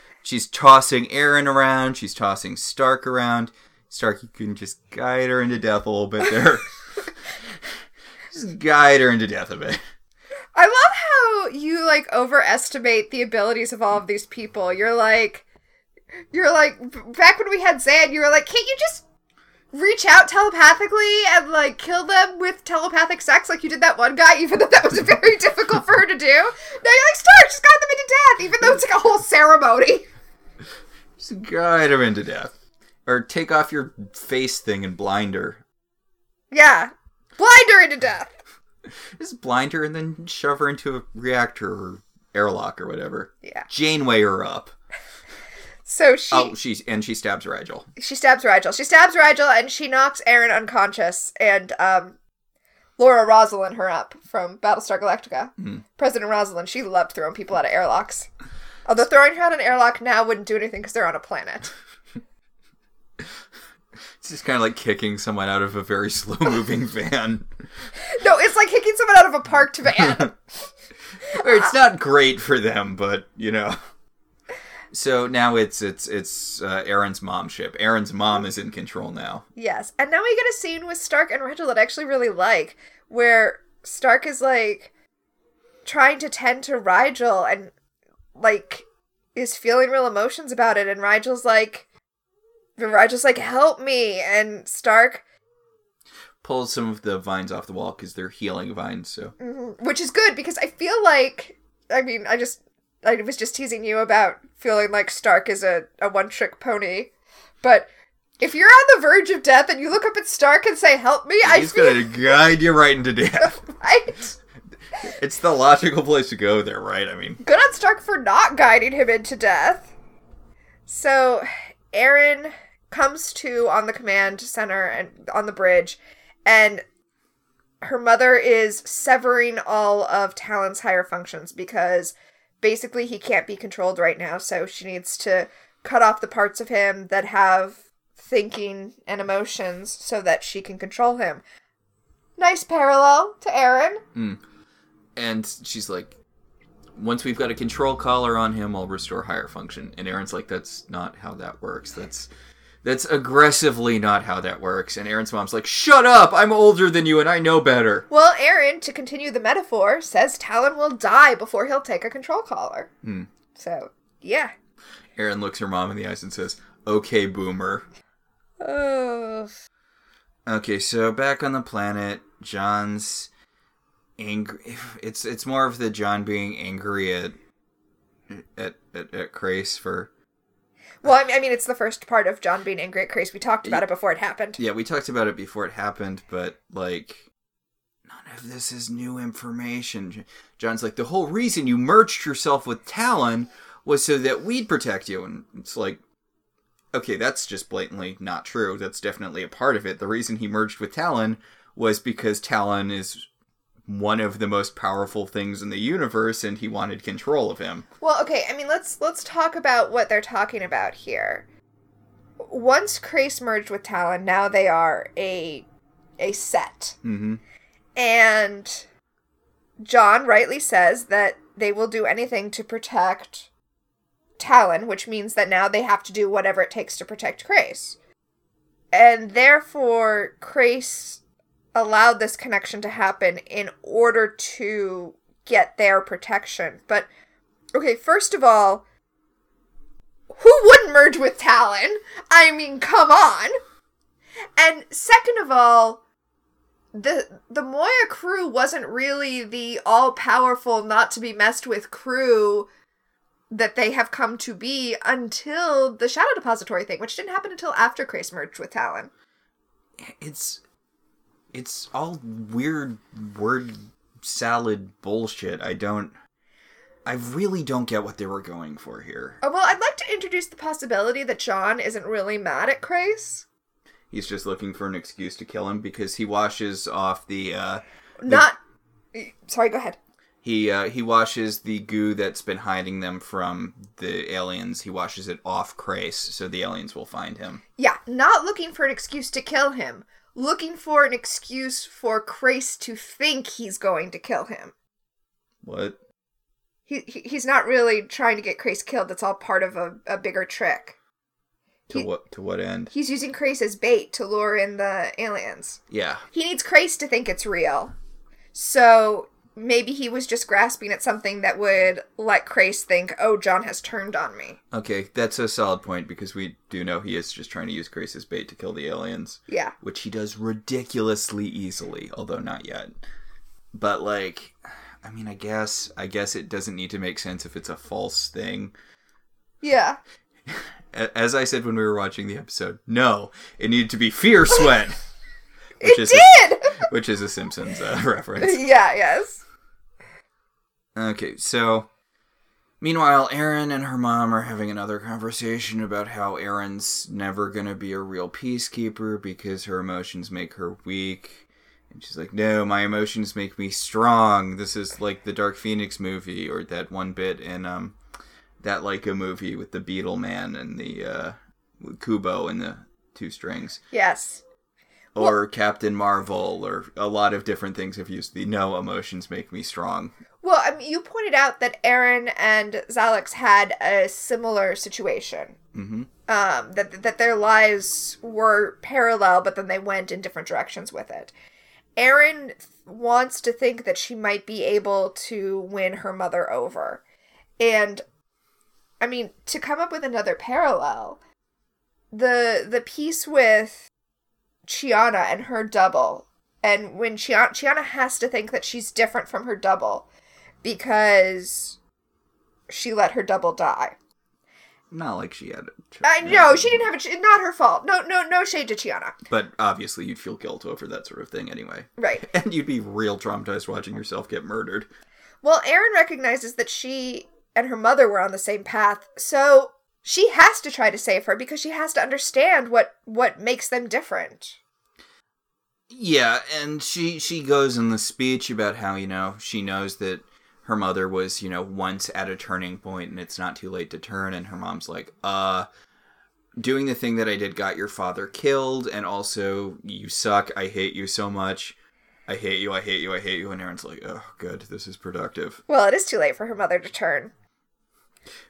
[LAUGHS] She's tossing Aeryn around, she's tossing Stark around. Stark, you can just guide her into death a little bit there. [LAUGHS] just guide her into death a bit. I love how you like overestimate the abilities of all of these people. You're like, you're like, back when we had Zhaan, you were like, can't you just reach out telepathically and like kill them with telepathic sex like you did that one guy, [LAUGHS] even though that was very difficult for her to do? Now you're like, Stark, just guide them into death, even though it's like a whole ceremony. Just guide her into death. Or take off your face thing and blind her. Yeah. Blind her into death. [LAUGHS] Just blind her and then shove her into a reactor or airlock or whatever. Yeah. Janeway her up. [LAUGHS] So she Oh, she's and she stabs Rygel. she stabs Rygel. She stabs Rygel and she knocks Aeryn unconscious and um Laura Roslin her up from Battlestar Galactica. President Roslin, she loved throwing people out of airlocks. Although throwing her out an airlock now wouldn't do anything because they're on a planet. [LAUGHS] Just kind of like kicking someone out of a very [LAUGHS] slow moving van. No, it's like kicking someone out of a parked van. [LAUGHS] It's not great for them, but you know. So now it's it's it's uh, Aeryn's mom ship. Aeryn's mom is in control now. yes. And now we get a scene with Stark and Rygel that I actually really like, where Stark is like trying to tend to Rygel and like is feeling real emotions about it, and Rygel's like Rygel's like, help me and Stark Pulls some of the vines off the wall because they're healing vines. So mm-hmm. which is good because I feel like I mean I just I was just teasing you about feeling like Stark is a, a one trick pony, but if you're on the verge of death and you look up at Stark and say help me, I he's feel [LAUGHS] gonna guide you right into death. [LAUGHS] right. it's the logical place to go there, right? I mean, Good on Stark for not guiding him into death. So Aeryn comes to on the command center and on the bridge, and her mother is severing all of Talyn's higher functions because basically he can't be controlled right now, so she needs to cut off the parts of him that have thinking and emotions so that she can control him. Nice parallel to Aeryn. Hmm. and she's like, once we've got a control collar on him, I'll restore higher function. And Aeryn's like, that's not how that works. That's that's aggressively not how that works. And Aeryn's mom's like, shut up! I'm older than you and I know better. Well, Aeryn, to continue the metaphor, says Talyn will die before he'll take a control collar. Hmm. So, yeah. Aeryn looks her mom in the eyes and says, okay, boomer. Oh. Okay, so back on the planet, John's angry. It's it's more of the John being angry at at at, at Crais for Well, I mean, I mean, it's the first part of John being angry at Crais. We talked about it before it happened. Yeah, we talked about it before it happened, but like none of this is new information. John's like the whole reason you merged yourself with Talyn was so that we'd protect you and it's like okay, that's just blatantly not true. That's definitely a part of it. The reason he merged with Talyn was because Talyn is one of the most powerful things in the universe and he wanted control of him. Well, okay. I mean, let's let's talk about what they're talking about here. Once Crais merged with Talyn, now they are a a set. Mhm. And John rightly says that they will do anything to protect Talyn, which means that now they have to do whatever it takes to protect Crais. And therefore, Crais allowed this connection to happen in order to get their protection. But, okay, first of all, Who wouldn't merge with Talyn? I mean, come on. And second of all, the the Moya crew wasn't really the all powerful, not to be messed with crew that they have come to be until the Shadow Depository thing, which didn't happen until after Crais merged with Talyn. It's it's all weird word salad bullshit. I don't I really don't get what they were going for here. Oh, well, I'd like to introduce the possibility that John isn't really mad at Crais. He's just looking for an excuse to kill him because he washes off the uh Not. Sorry, go ahead. he uh he washes the goo that's been hiding them from the aliens. He washes it off Crais so the aliens will find him. Yeah, not looking for an excuse to kill him. Looking for an excuse for Crais to think he's going to kill him. What? He, he he's not really trying to get Crais killed. That's all part of a, a bigger trick. To He- what to what end? He's using Crais as bait to lure in the aliens. Yeah. He needs Crais to think it's real. So maybe he was just grasping at something that would let Crais think, oh, John has turned on me. Okay, that's a solid point because we do know he is just trying to use Crais as bait to kill the aliens, Yeah. which he does ridiculously easily, although not yet. But like, I mean, I guess I guess it doesn't need to make sense if it's a false thing. Yeah. As I said when we were watching the episode, no, it needed to be fear sweat, [LAUGHS] which It is did! A, [LAUGHS] which is a Simpsons uh, [LAUGHS] reference. yeah, yes. Okay, so meanwhile, Aeryn and her mom are having another conversation about how Aeryn's never gonna be a real peacekeeper because her emotions make her weak. And she's like, No, my emotions make me strong. This is like the Dark Phoenix movie or that one bit in um that Laika movie with the Beetle Man and the uh Kubo and the two strings. Yes. Or Captain Marvel or a lot of different things have used the no emotions make me strong. Well, I mean, you pointed out that Aeryn and Xhalax had a similar situation. Mm-hmm. Um, that that their lives were parallel, but then they went in different directions with it. Aeryn wants to think that she might be able to win her mother over, and I mean, to come up with another parallel, the the piece with Chiana and her double, and when Chiana, Chiana has to think that she's different from her double because she let her double die. Not like she had it. I know she didn't have it. Not her fault. No, no, no shade to Chiana. But obviously, you'd feel guilt over that sort of thing anyway. Right. [LAUGHS] And you'd be real traumatized watching yourself get murdered. Well, Aeryn recognizes that she and her mother were on the same path, so she has to try to save her because she has to understand what what makes them different. Yeah, and she she goes in the speech about how you know she knows that her mother was you know once at a turning point and it's not too late to turn, and her mom's like, uh. Doing the thing that I did got your father killed, and also you suck. I hate you so much. I hate you. I hate you. I hate you. And Aeryn's like, oh, good. This is productive. Well, it is too late for her mother to turn.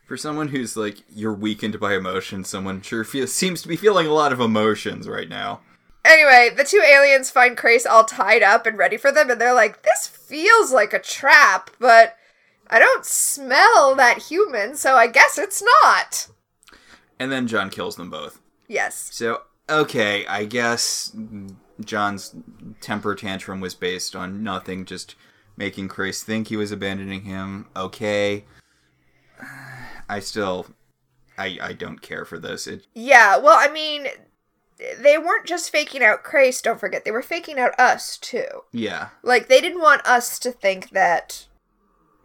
For someone who's like you're weakened by emotion, someone sure feels seems to be feeling a lot of emotions right now. Anyway, the two aliens find Crais all tied up and ready for them, and they're like, "This feels like a trap, but I don't smell that human, so I guess it's not." And then John kills them both. Yes. So okay, I guess John's temper tantrum was based on nothing, just making Crais think he was abandoning him. Okay, [SIGHS] I still, I I don't care for this. It Yeah, well, I mean, they weren't just faking out Crais, don't forget. They were faking out us, too. yeah. Like, they didn't want us to think that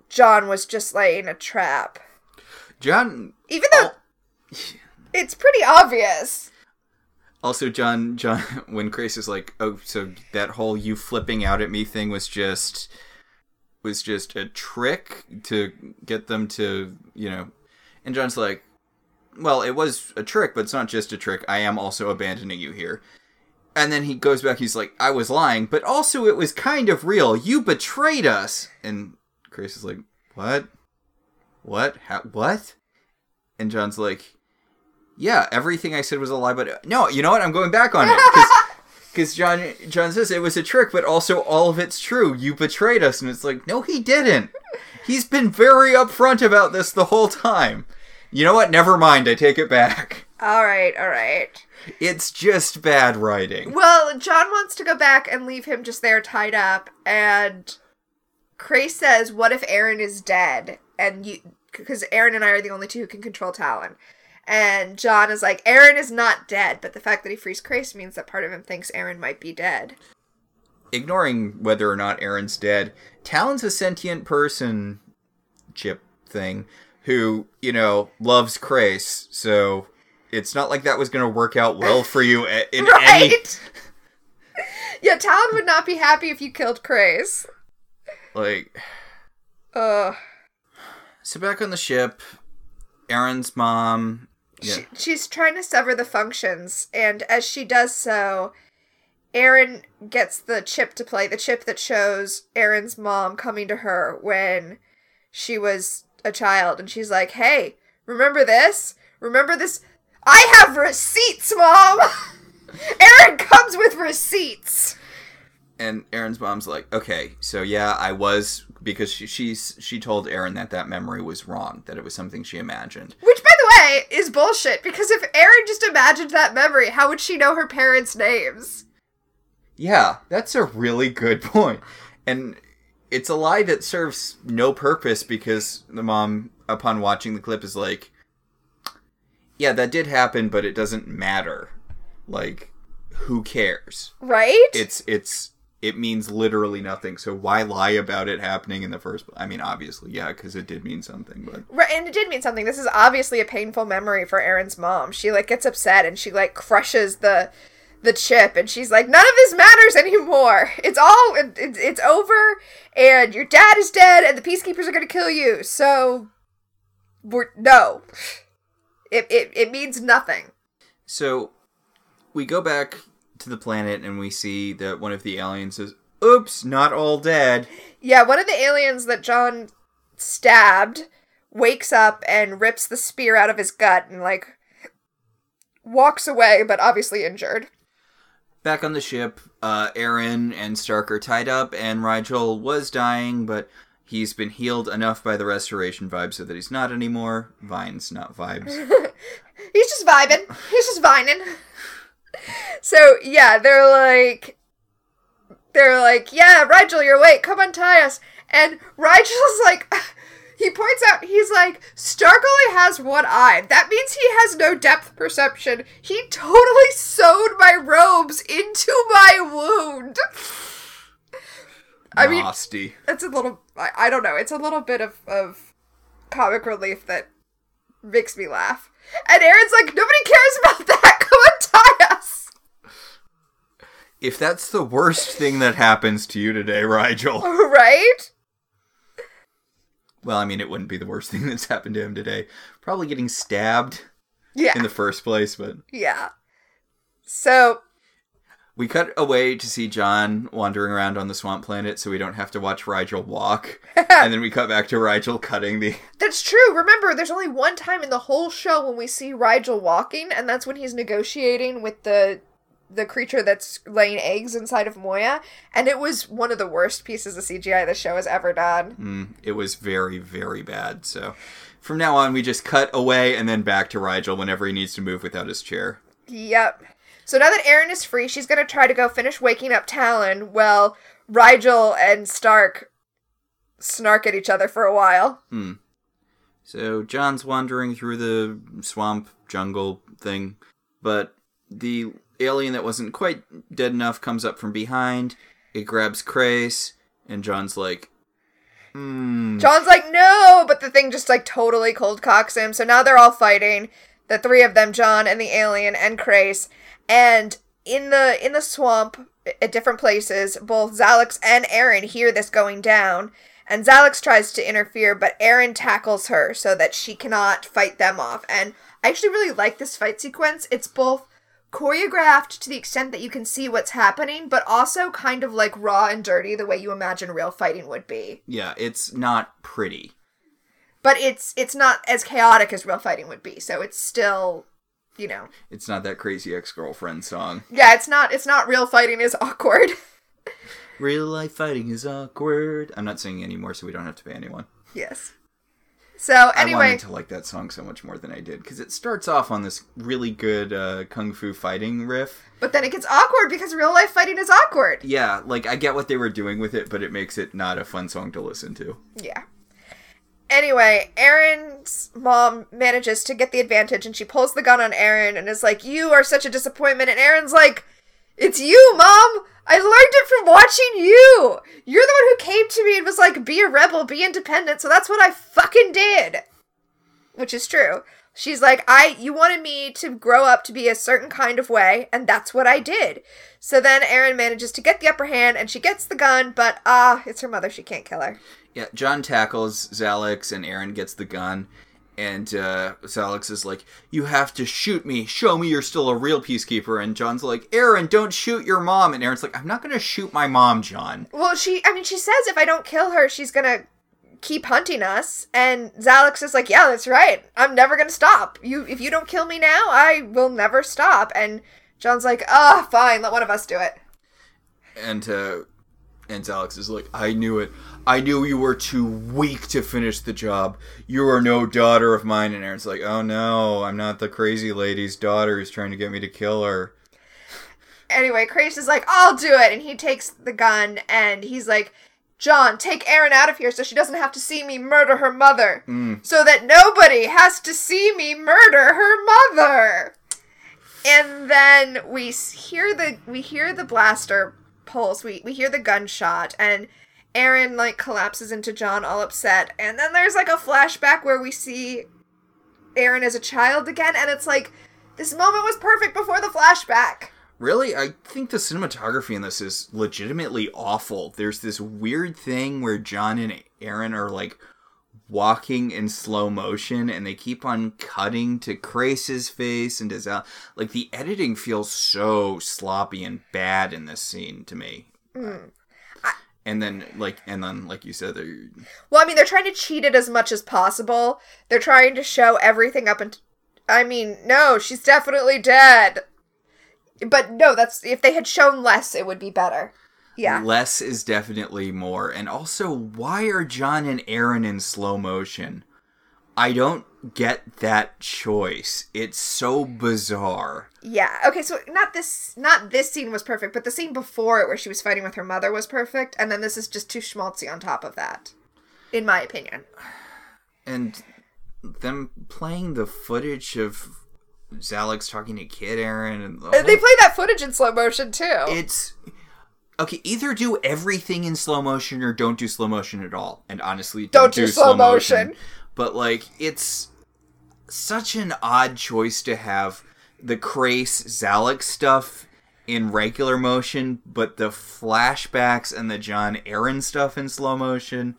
John was just laying a trap. John Even though [LAUGHS] it's pretty obvious. Also, John, John, [LAUGHS] when Crais is like, "Oh, so that whole you flipping out at me thing was just was just a trick to get them to, you know," and John's like, "Well, it was a trick, but it's not just a trick. I am also abandoning you here." And then he goes back. He's like, "I was lying, but also it was kind of real. You betrayed us." And Crais is like, "What? What? How, what?" And John's like, yeah, everything I said was a lie, but uh, no, you know what? I'm going back on it because [LAUGHS] John John says it was a trick, but also all of it's true. You betrayed us, and it's like, no, he didn't. He's been very upfront about this the whole time. You know what? Never mind. I take it back. [LAUGHS] All right, all right. It's just bad writing. Well, John wants to go back and leave him just there tied up, and Crais says, "What if Aeryn is dead?" And you, because Aeryn and I are the only two who can control Talyn. And John is like, Aeryn is not dead, but the fact that he frees Crais means that part of him thinks Aeryn might be dead. Ignoring whether or not Aeryn's dead, Talyn's a sentient person chip thing who, you know, loves Crais, so it's not like that was going to work out well for you a- [LAUGHS] in any. [LAUGHS] Yeah, Talyn would not be happy if you killed Crais. Like, Uh. so back on the ship, Aeryn's mom. Yeah. She, she's trying to sever the functions, and as she does so, Aeryn gets the chip to play, the chip that shows Aeryn's mom coming to her when she was a child, and she's like, Hey, remember this? Remember this? I have receipts, mom! [LAUGHS] Aeryn comes with receipts! and Aeryn's mom's like, okay, so yeah, I was because she, she's she told Aeryn that that memory was wrong, that it was something she imagined. Which, by the way, is bullshit, because if Aeryn just imagined that memory, how would she know her parents' names? Yeah, that's a really good [LAUGHS] point, and it's a lie that serves no purpose because the mom, upon watching the clip, is like, yeah, that did happen, but it doesn't matter. Like, who cares? Right? It's it's it means literally nothing. So why lie about it happening in the first? place? I mean, obviously, yeah, because it did mean something, but. Right, and it did mean something. This is obviously a painful memory for Aeryn's mom. She like gets upset and she like crushes the the chip and she's like, "None of this matters anymore. It's all it, it, it's over, and your dad is dead, and the peacekeepers are gonna kill you. So, we're no, it it it means nothing." So we go back to the planet and we see that one of the aliens is, oops, not all dead. Yeah, one of the aliens that John stabbed wakes up and rips the spear out of his gut and like walks away, but obviously injured. Back on the ship, uh, Aeryn and Stark are tied up, and Rygel was dying, but he's been healed enough by the restoration vibe so that he's not anymore. Vines, not vibes. [LAUGHS] He's just vibing. He's just vining. [LAUGHS] So yeah, they're like, they're like, yeah, Rygel, you're awake. Come untie us. And Rygel's [LAUGHS] like, he points out, he's like, Stark only has one eye. That means he has no depth perception. He totally sewed my robes into my wound. I mean, it's a little, I, I don't know, it's a little bit of, of comic relief that makes me laugh. And Aeryn's like, nobody cares about that. [LAUGHS] Come untie us. If that's the worst thing that happens to you today, Rygel. [LAUGHS] Right? Well, I mean, it wouldn't be the worst [LAUGHS] thing that's happened to him today. Probably getting stabbed Yeah. in the first place, but yeah. So, we cut away to see John wandering around on the swamp planet so we don't have to watch Rygel walk. [LAUGHS] and then we cut back to Rygel cutting the. [LAUGHS] that's true. Remember, there's only one time in the whole show when we see Rygel walking, and that's when he's negotiating with the the creature that's laying eggs inside of Moya, and it was one of the worst pieces of CGI the show has ever done. Mm, it was very, very bad. So from now on, we just cut away and then back to Rygel whenever he needs to move without his chair. Yep. So now that Aeryn is free, she's gonna try to go finish waking up Talyn while Rygel and Stark snark at each other for a while. So John's wandering through the swamp jungle thing, but the alien that wasn't quite dead enough comes up from behind. It grabs Crais, and John's like, hmm. John's like, no, but the thing just like totally cold cocks him. So now they're all fighting. The three of them, John and the alien and Crais. And in the in the swamp at different places, both Xhalax and Aeryn hear this going down. And Xhalax tries to interfere, but Aeryn tackles her so that she cannot fight them off. And I actually really like this fight sequence. It's both choreographed to the extent that you can see what's happening, but also kind of like raw and dirty the way you imagine real fighting would be. Yeah, it's not pretty. but it's it's not as chaotic as real fighting would be so it's still you know It's not that crazy ex girlfriend song. yeah it's not it's not real fighting is [LAUGHS] awkward Real life fighting is awkward. I'm not singing anymore, so we don't have to pay anyone. yes So I anyway, wanted to like that song so much more than I did because it starts off on this really good uh, kung fu fighting riff. but then it gets awkward because real life fighting is awkward. Yeah, like I get what they were doing with it, but it makes it not a fun song to listen to. Yeah. Anyway, Aeryn's mom manages to get the advantage and she pulls the gun on Aeryn and is like, You are such a disappointment. And Aeryn's like, It's you, mom! I learned it from watching you! You're the one who came to me and was like, Be a rebel, be independent, so that's what I fucking did! Which is true. She's like, I you wanted me to grow up to be a certain kind of way, and that's what I did. So then Aeryn manages to get the upper hand and she gets the gun, but ah, it's her mother, she can't kill her. Yeah, John tackles Xhalax and Aeryn gets the gun. And uh, Xhalax is like, You have to shoot me. Show me you're still a real peacekeeper. And John's like, Aeryn, don't shoot your mom. And Aeryn's like, I'm not going to shoot my mom, John. Well, she, I mean, she says if I don't kill her, she's gonna keep hunting us. And Xhalax is like, yeah, that's right. I'm never gonna stop. You, if you don't kill me now, I will never stop. And John's like, ah, fine, let one of us do it. And uh, and Xhalax is like, I knew it. I knew you were too weak to finish the job. You are no daughter of mine. And Aeryn's like, Oh no, I'm not the crazy lady's daughter who's trying to get me to kill her. Anyway, Crais is like, I'll do it. And he takes the gun and he's like, John, take Aeryn out of here so she doesn't have to see me murder her mother. Mm. So that nobody has to see me murder her mother. And then we hear the we hear the blaster pulse. We we hear the gunshot and Aeryn like collapses into John all upset. And then there's like a flashback where we see Aeryn as a child again and it's like this moment was perfect before the flashback. Really, I think the cinematography in this is legitimately awful. There's this weird thing where John and Aeryn are like walking in slow motion and they keep on cutting to Crais's face and Zal. Like the editing feels so sloppy and bad in this scene to me. Mm. And then like and then like you said they're Well, I mean, they're trying to cheat it as much as possible. They're trying to show everything up and. I mean, no, she's definitely dead. But no, that's if they had shown less, it would be better. Yeah. less is definitely more. And also, why are John and Aeryn in slow motion? I don't get that choice. It's so bizarre. Yeah. Okay, so not this not this scene was perfect, but the scene before it where she was fighting with her mother was perfect, and then this is just too schmaltzy on top of that. In my opinion. And them playing the footage of Xhalax talking to Kid Aeryn and the Uh, They whole- play that footage in slow motion too. it's okay either do everything in slow motion or don't do slow motion at all and honestly Don't do slow motion. but like it's such an odd choice to have the Crais Xhalax stuff in regular motion but the flashbacks and the John Aeryn stuff in slow motion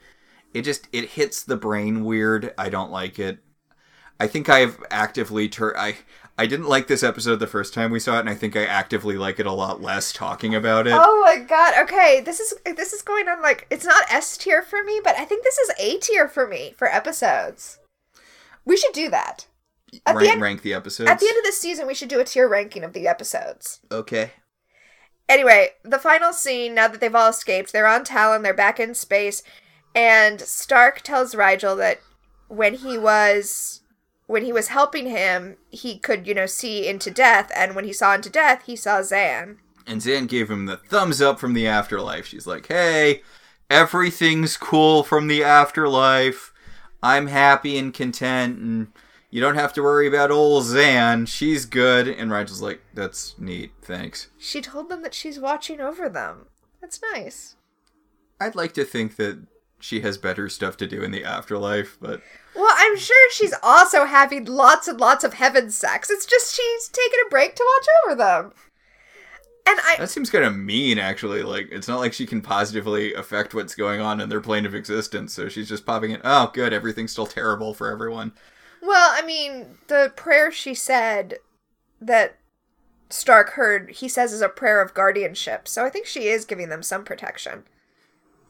it just it hits the brain weird i don't like it i think i've actively tur- i i didn't like this episode the first time we saw it and i think i actively like it a lot less talking about it Oh my god. Okay, this is this is going on like it's not S tier for me, but I think this is A tier for me for episodes. We should do that. At the rank, end rank the episodes at the end of this season we should do a tier ranking of the episodes. okay Anyway, the final scene, now that they've all escaped, they're on Talyn, they're back in space, and Stark tells Rygel that when he was when he was helping him, he could, you know, see into death, and when he saw into death, he saw Zhaan. and zhaan gave him the thumbs up from the afterlife she's like hey everything's cool from the afterlife i'm happy and content and you don't have to worry about old zhaan she's good and rygel's like that's neat thanks She told them that she's watching over them. That's nice. I'd like to think that she has better stuff to do in the afterlife, but Well, I'm sure she's also having lots and lots of heaven sex. It's just she's taking a break to watch over them. And I that seems kind of mean, actually. Like, it's not like she can positively affect what's going on in their plane of existence, so she's just popping in, oh, good, everything's still terrible for everyone. well, I mean, the prayer she said that Stark heard, he says is a prayer of guardianship. So I think she is giving them some protection.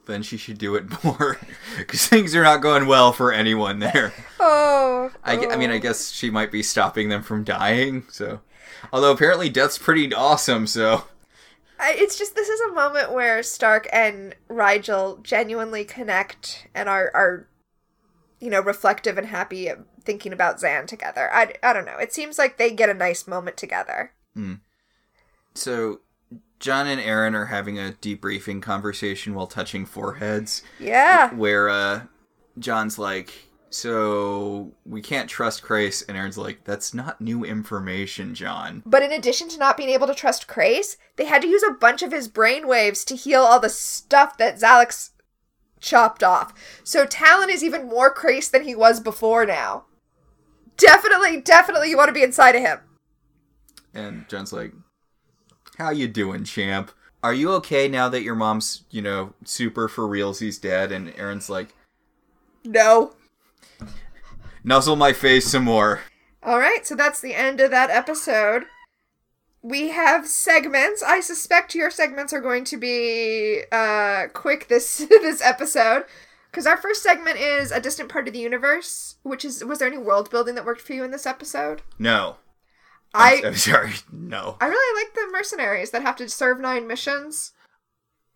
Then she should do it [LAUGHS] more, because things are not going well for anyone there. [LAUGHS] Oh. I, gue- I mean, I oh. guess she might be stopping them from dying, so. Although apparently death's pretty awesome, so. It's just this is a moment where Stark and Rygel genuinely connect and are are you know, reflective and happy thinking about Zhaan together. I, I don't know. It seems like they get a nice moment together. So John and Aeryn are having a debriefing conversation while touching foreheads. Yeah. where uh John's like, so we can't trust Crais, and Aeryn's like, that's not new information, John. But in addition to not being able to trust Crais, they had to use a bunch of his brainwaves to heal all the stuff that Xhalax chopped off. So Talyn is even more Crais than he was before now. Definitely, definitely you want to be inside of him. And John's like, how you doing, champ? Are you okay now that your mom's, you know, super for realsies dead? And Aaron's like, No. Nuzzle my face some more. All right, so that's the end of that episode. We have segments. I suspect your segments are going to be uh, quick this [LAUGHS] this episode because our first segment is a distant part of the universe. Which is was there any world building that worked for you in this episode? No. I I'm sorry. [LAUGHS] No. I really like the mercenaries that have to serve nine missions.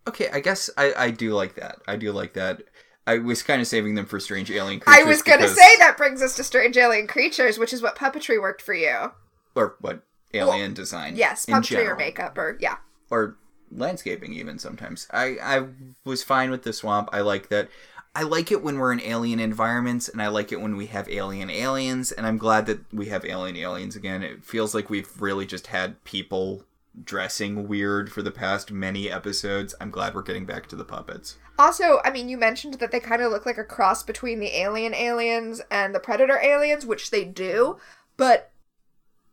Okay, I guess I, I do like that. I do like that. I was kind of saving them for strange alien creatures. I was going to say that brings us to strange alien creatures, which is what puppetry worked for you. Or what? Alien design. Yes, puppetry or makeup or yeah. or landscaping even sometimes. I I was fine with the swamp. I like that. I like it when we're in alien environments and I like it when we have alien aliens and I'm glad that we have alien aliens again. It feels like we've really just had people dressing weird for the past many episodes. I'm glad we're getting back to the puppets. Also, I mean, you mentioned that they kind of look like a cross between the alien aliens and the predator aliens, which they do, but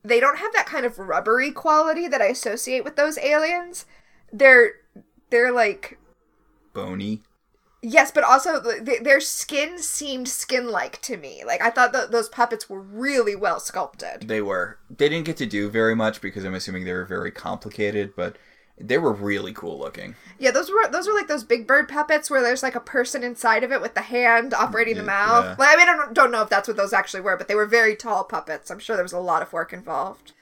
they don't have that kind of rubbery quality that I associate with those aliens. They're they're like Bony. Yes, but also th- their skin seemed skin-like to me. Like I thought that those puppets were really well sculpted. They were. They didn't get to do very much because I'm assuming they were very complicated, but they were really cool looking. Yeah, those were those were like those big bird puppets where there's like a person inside of it with the hand operating the mouth. yeah. Well, I mean, I don't, don't know if that's what those actually were, but they were very tall puppets. I'm sure there was a lot of work involved.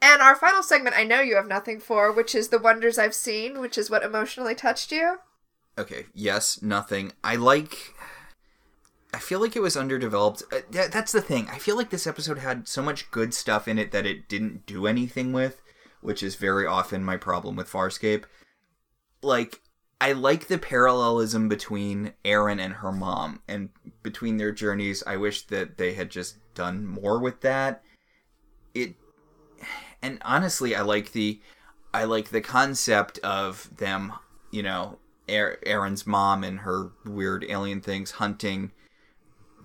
And our final segment, I know you have nothing for, which is the wonders I've seen, which is what emotionally touched you. Okay, yes, nothing. I like. I feel like it was underdeveloped. Uh, that, that's the thing. I feel like this episode had so much good stuff in it that it didn't do anything with, which is very often my problem with Farscape. Like, I like the parallelism between Aeryn and her mom, and between their journeys. I wish that they had just done more with that. It, and honestly, I like the, I like the concept of them, you know, Er-, Aeryn's mom and her weird alien things hunting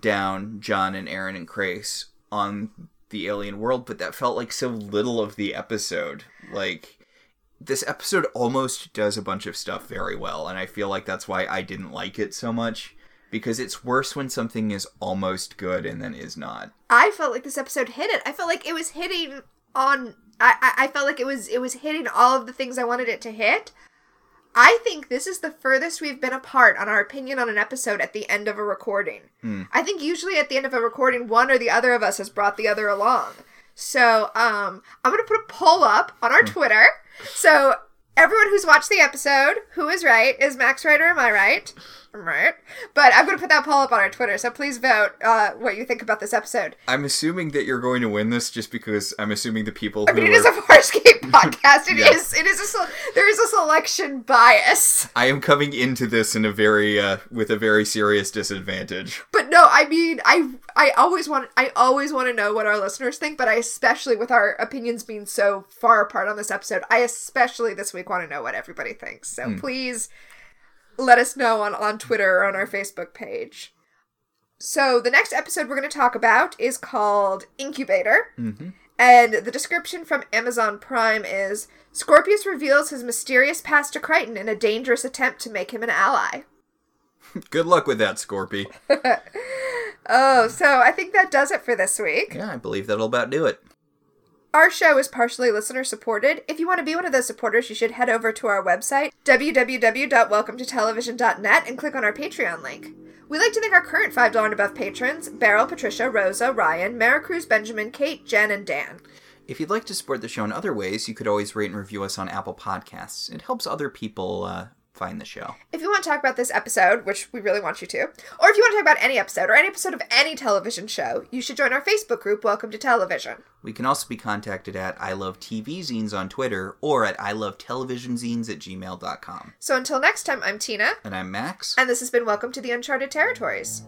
down John and Aeryn and Crais on the alien world, but that felt like so little of the episode. Like this episode almost does a bunch of stuff very well, and I feel like that's why I didn't like it so much because it's worse when something is almost good and then is not. I felt like this episode hit it. I felt like it was hitting on. I, I I felt like it was it was hitting all of the things I wanted it to hit. I think this is the furthest we've been apart on our opinion on an episode at the end of a recording. I think usually at the end of a recording, one or the other of us has brought the other along. So um, I'm gonna put a poll up on our Twitter. So everyone who's watched the episode, who is right? Is Max right or am I right? Right. But I'm gonna put that poll up on our Twitter. So please vote uh, what you think about this episode. I'm assuming that you're going to win this just because I'm assuming the people I mean, it are, is a Farscape [LAUGHS] podcast. It Yeah. is. It is a. There is a selection bias. I am coming into this in a very uh, with a very serious disadvantage. But no, I mean, I I always want I always want to know what our listeners think, but I especially with our opinions being so far apart on this episode, I especially this week want to know what everybody thinks. So please let us know on on Twitter or on our Facebook page. So the next episode we're going to talk about is called Incubator. Mm-hmm. And the description from Amazon Prime is Scorpius reveals his mysterious past to Crichton in a dangerous attempt to make him an ally. [LAUGHS] Good luck with that, Scorpy. [LAUGHS] Oh, so I think that does it for this week. Yeah, I believe that'll about do it. Our show is partially listener supported. If you want to be one of those supporters, you should head over to our website, www.welcometotelevision.net, and click on our Patreon link. We'd like to thank our current $5 and above patrons Beryl, Patricia, Rosa, Ryan, Maricruz, Benjamin, Kate, Jen, and Dan. If you'd like to support the show in other ways, you could always rate and review us on Apple Podcasts. It helps other people uh, find the show. If you want to talk about this episode, which we really want you to, or if you want to talk about any episode or any episode of any television show, you should join our Facebook group, Welcome to Television. We can also be contacted at I Love TV Zines on Twitter or at I Love Television Zines at gmail.com. So until next time, I'm Tina, And I'm Max. and this has been Welcome to the Uncharted Territories.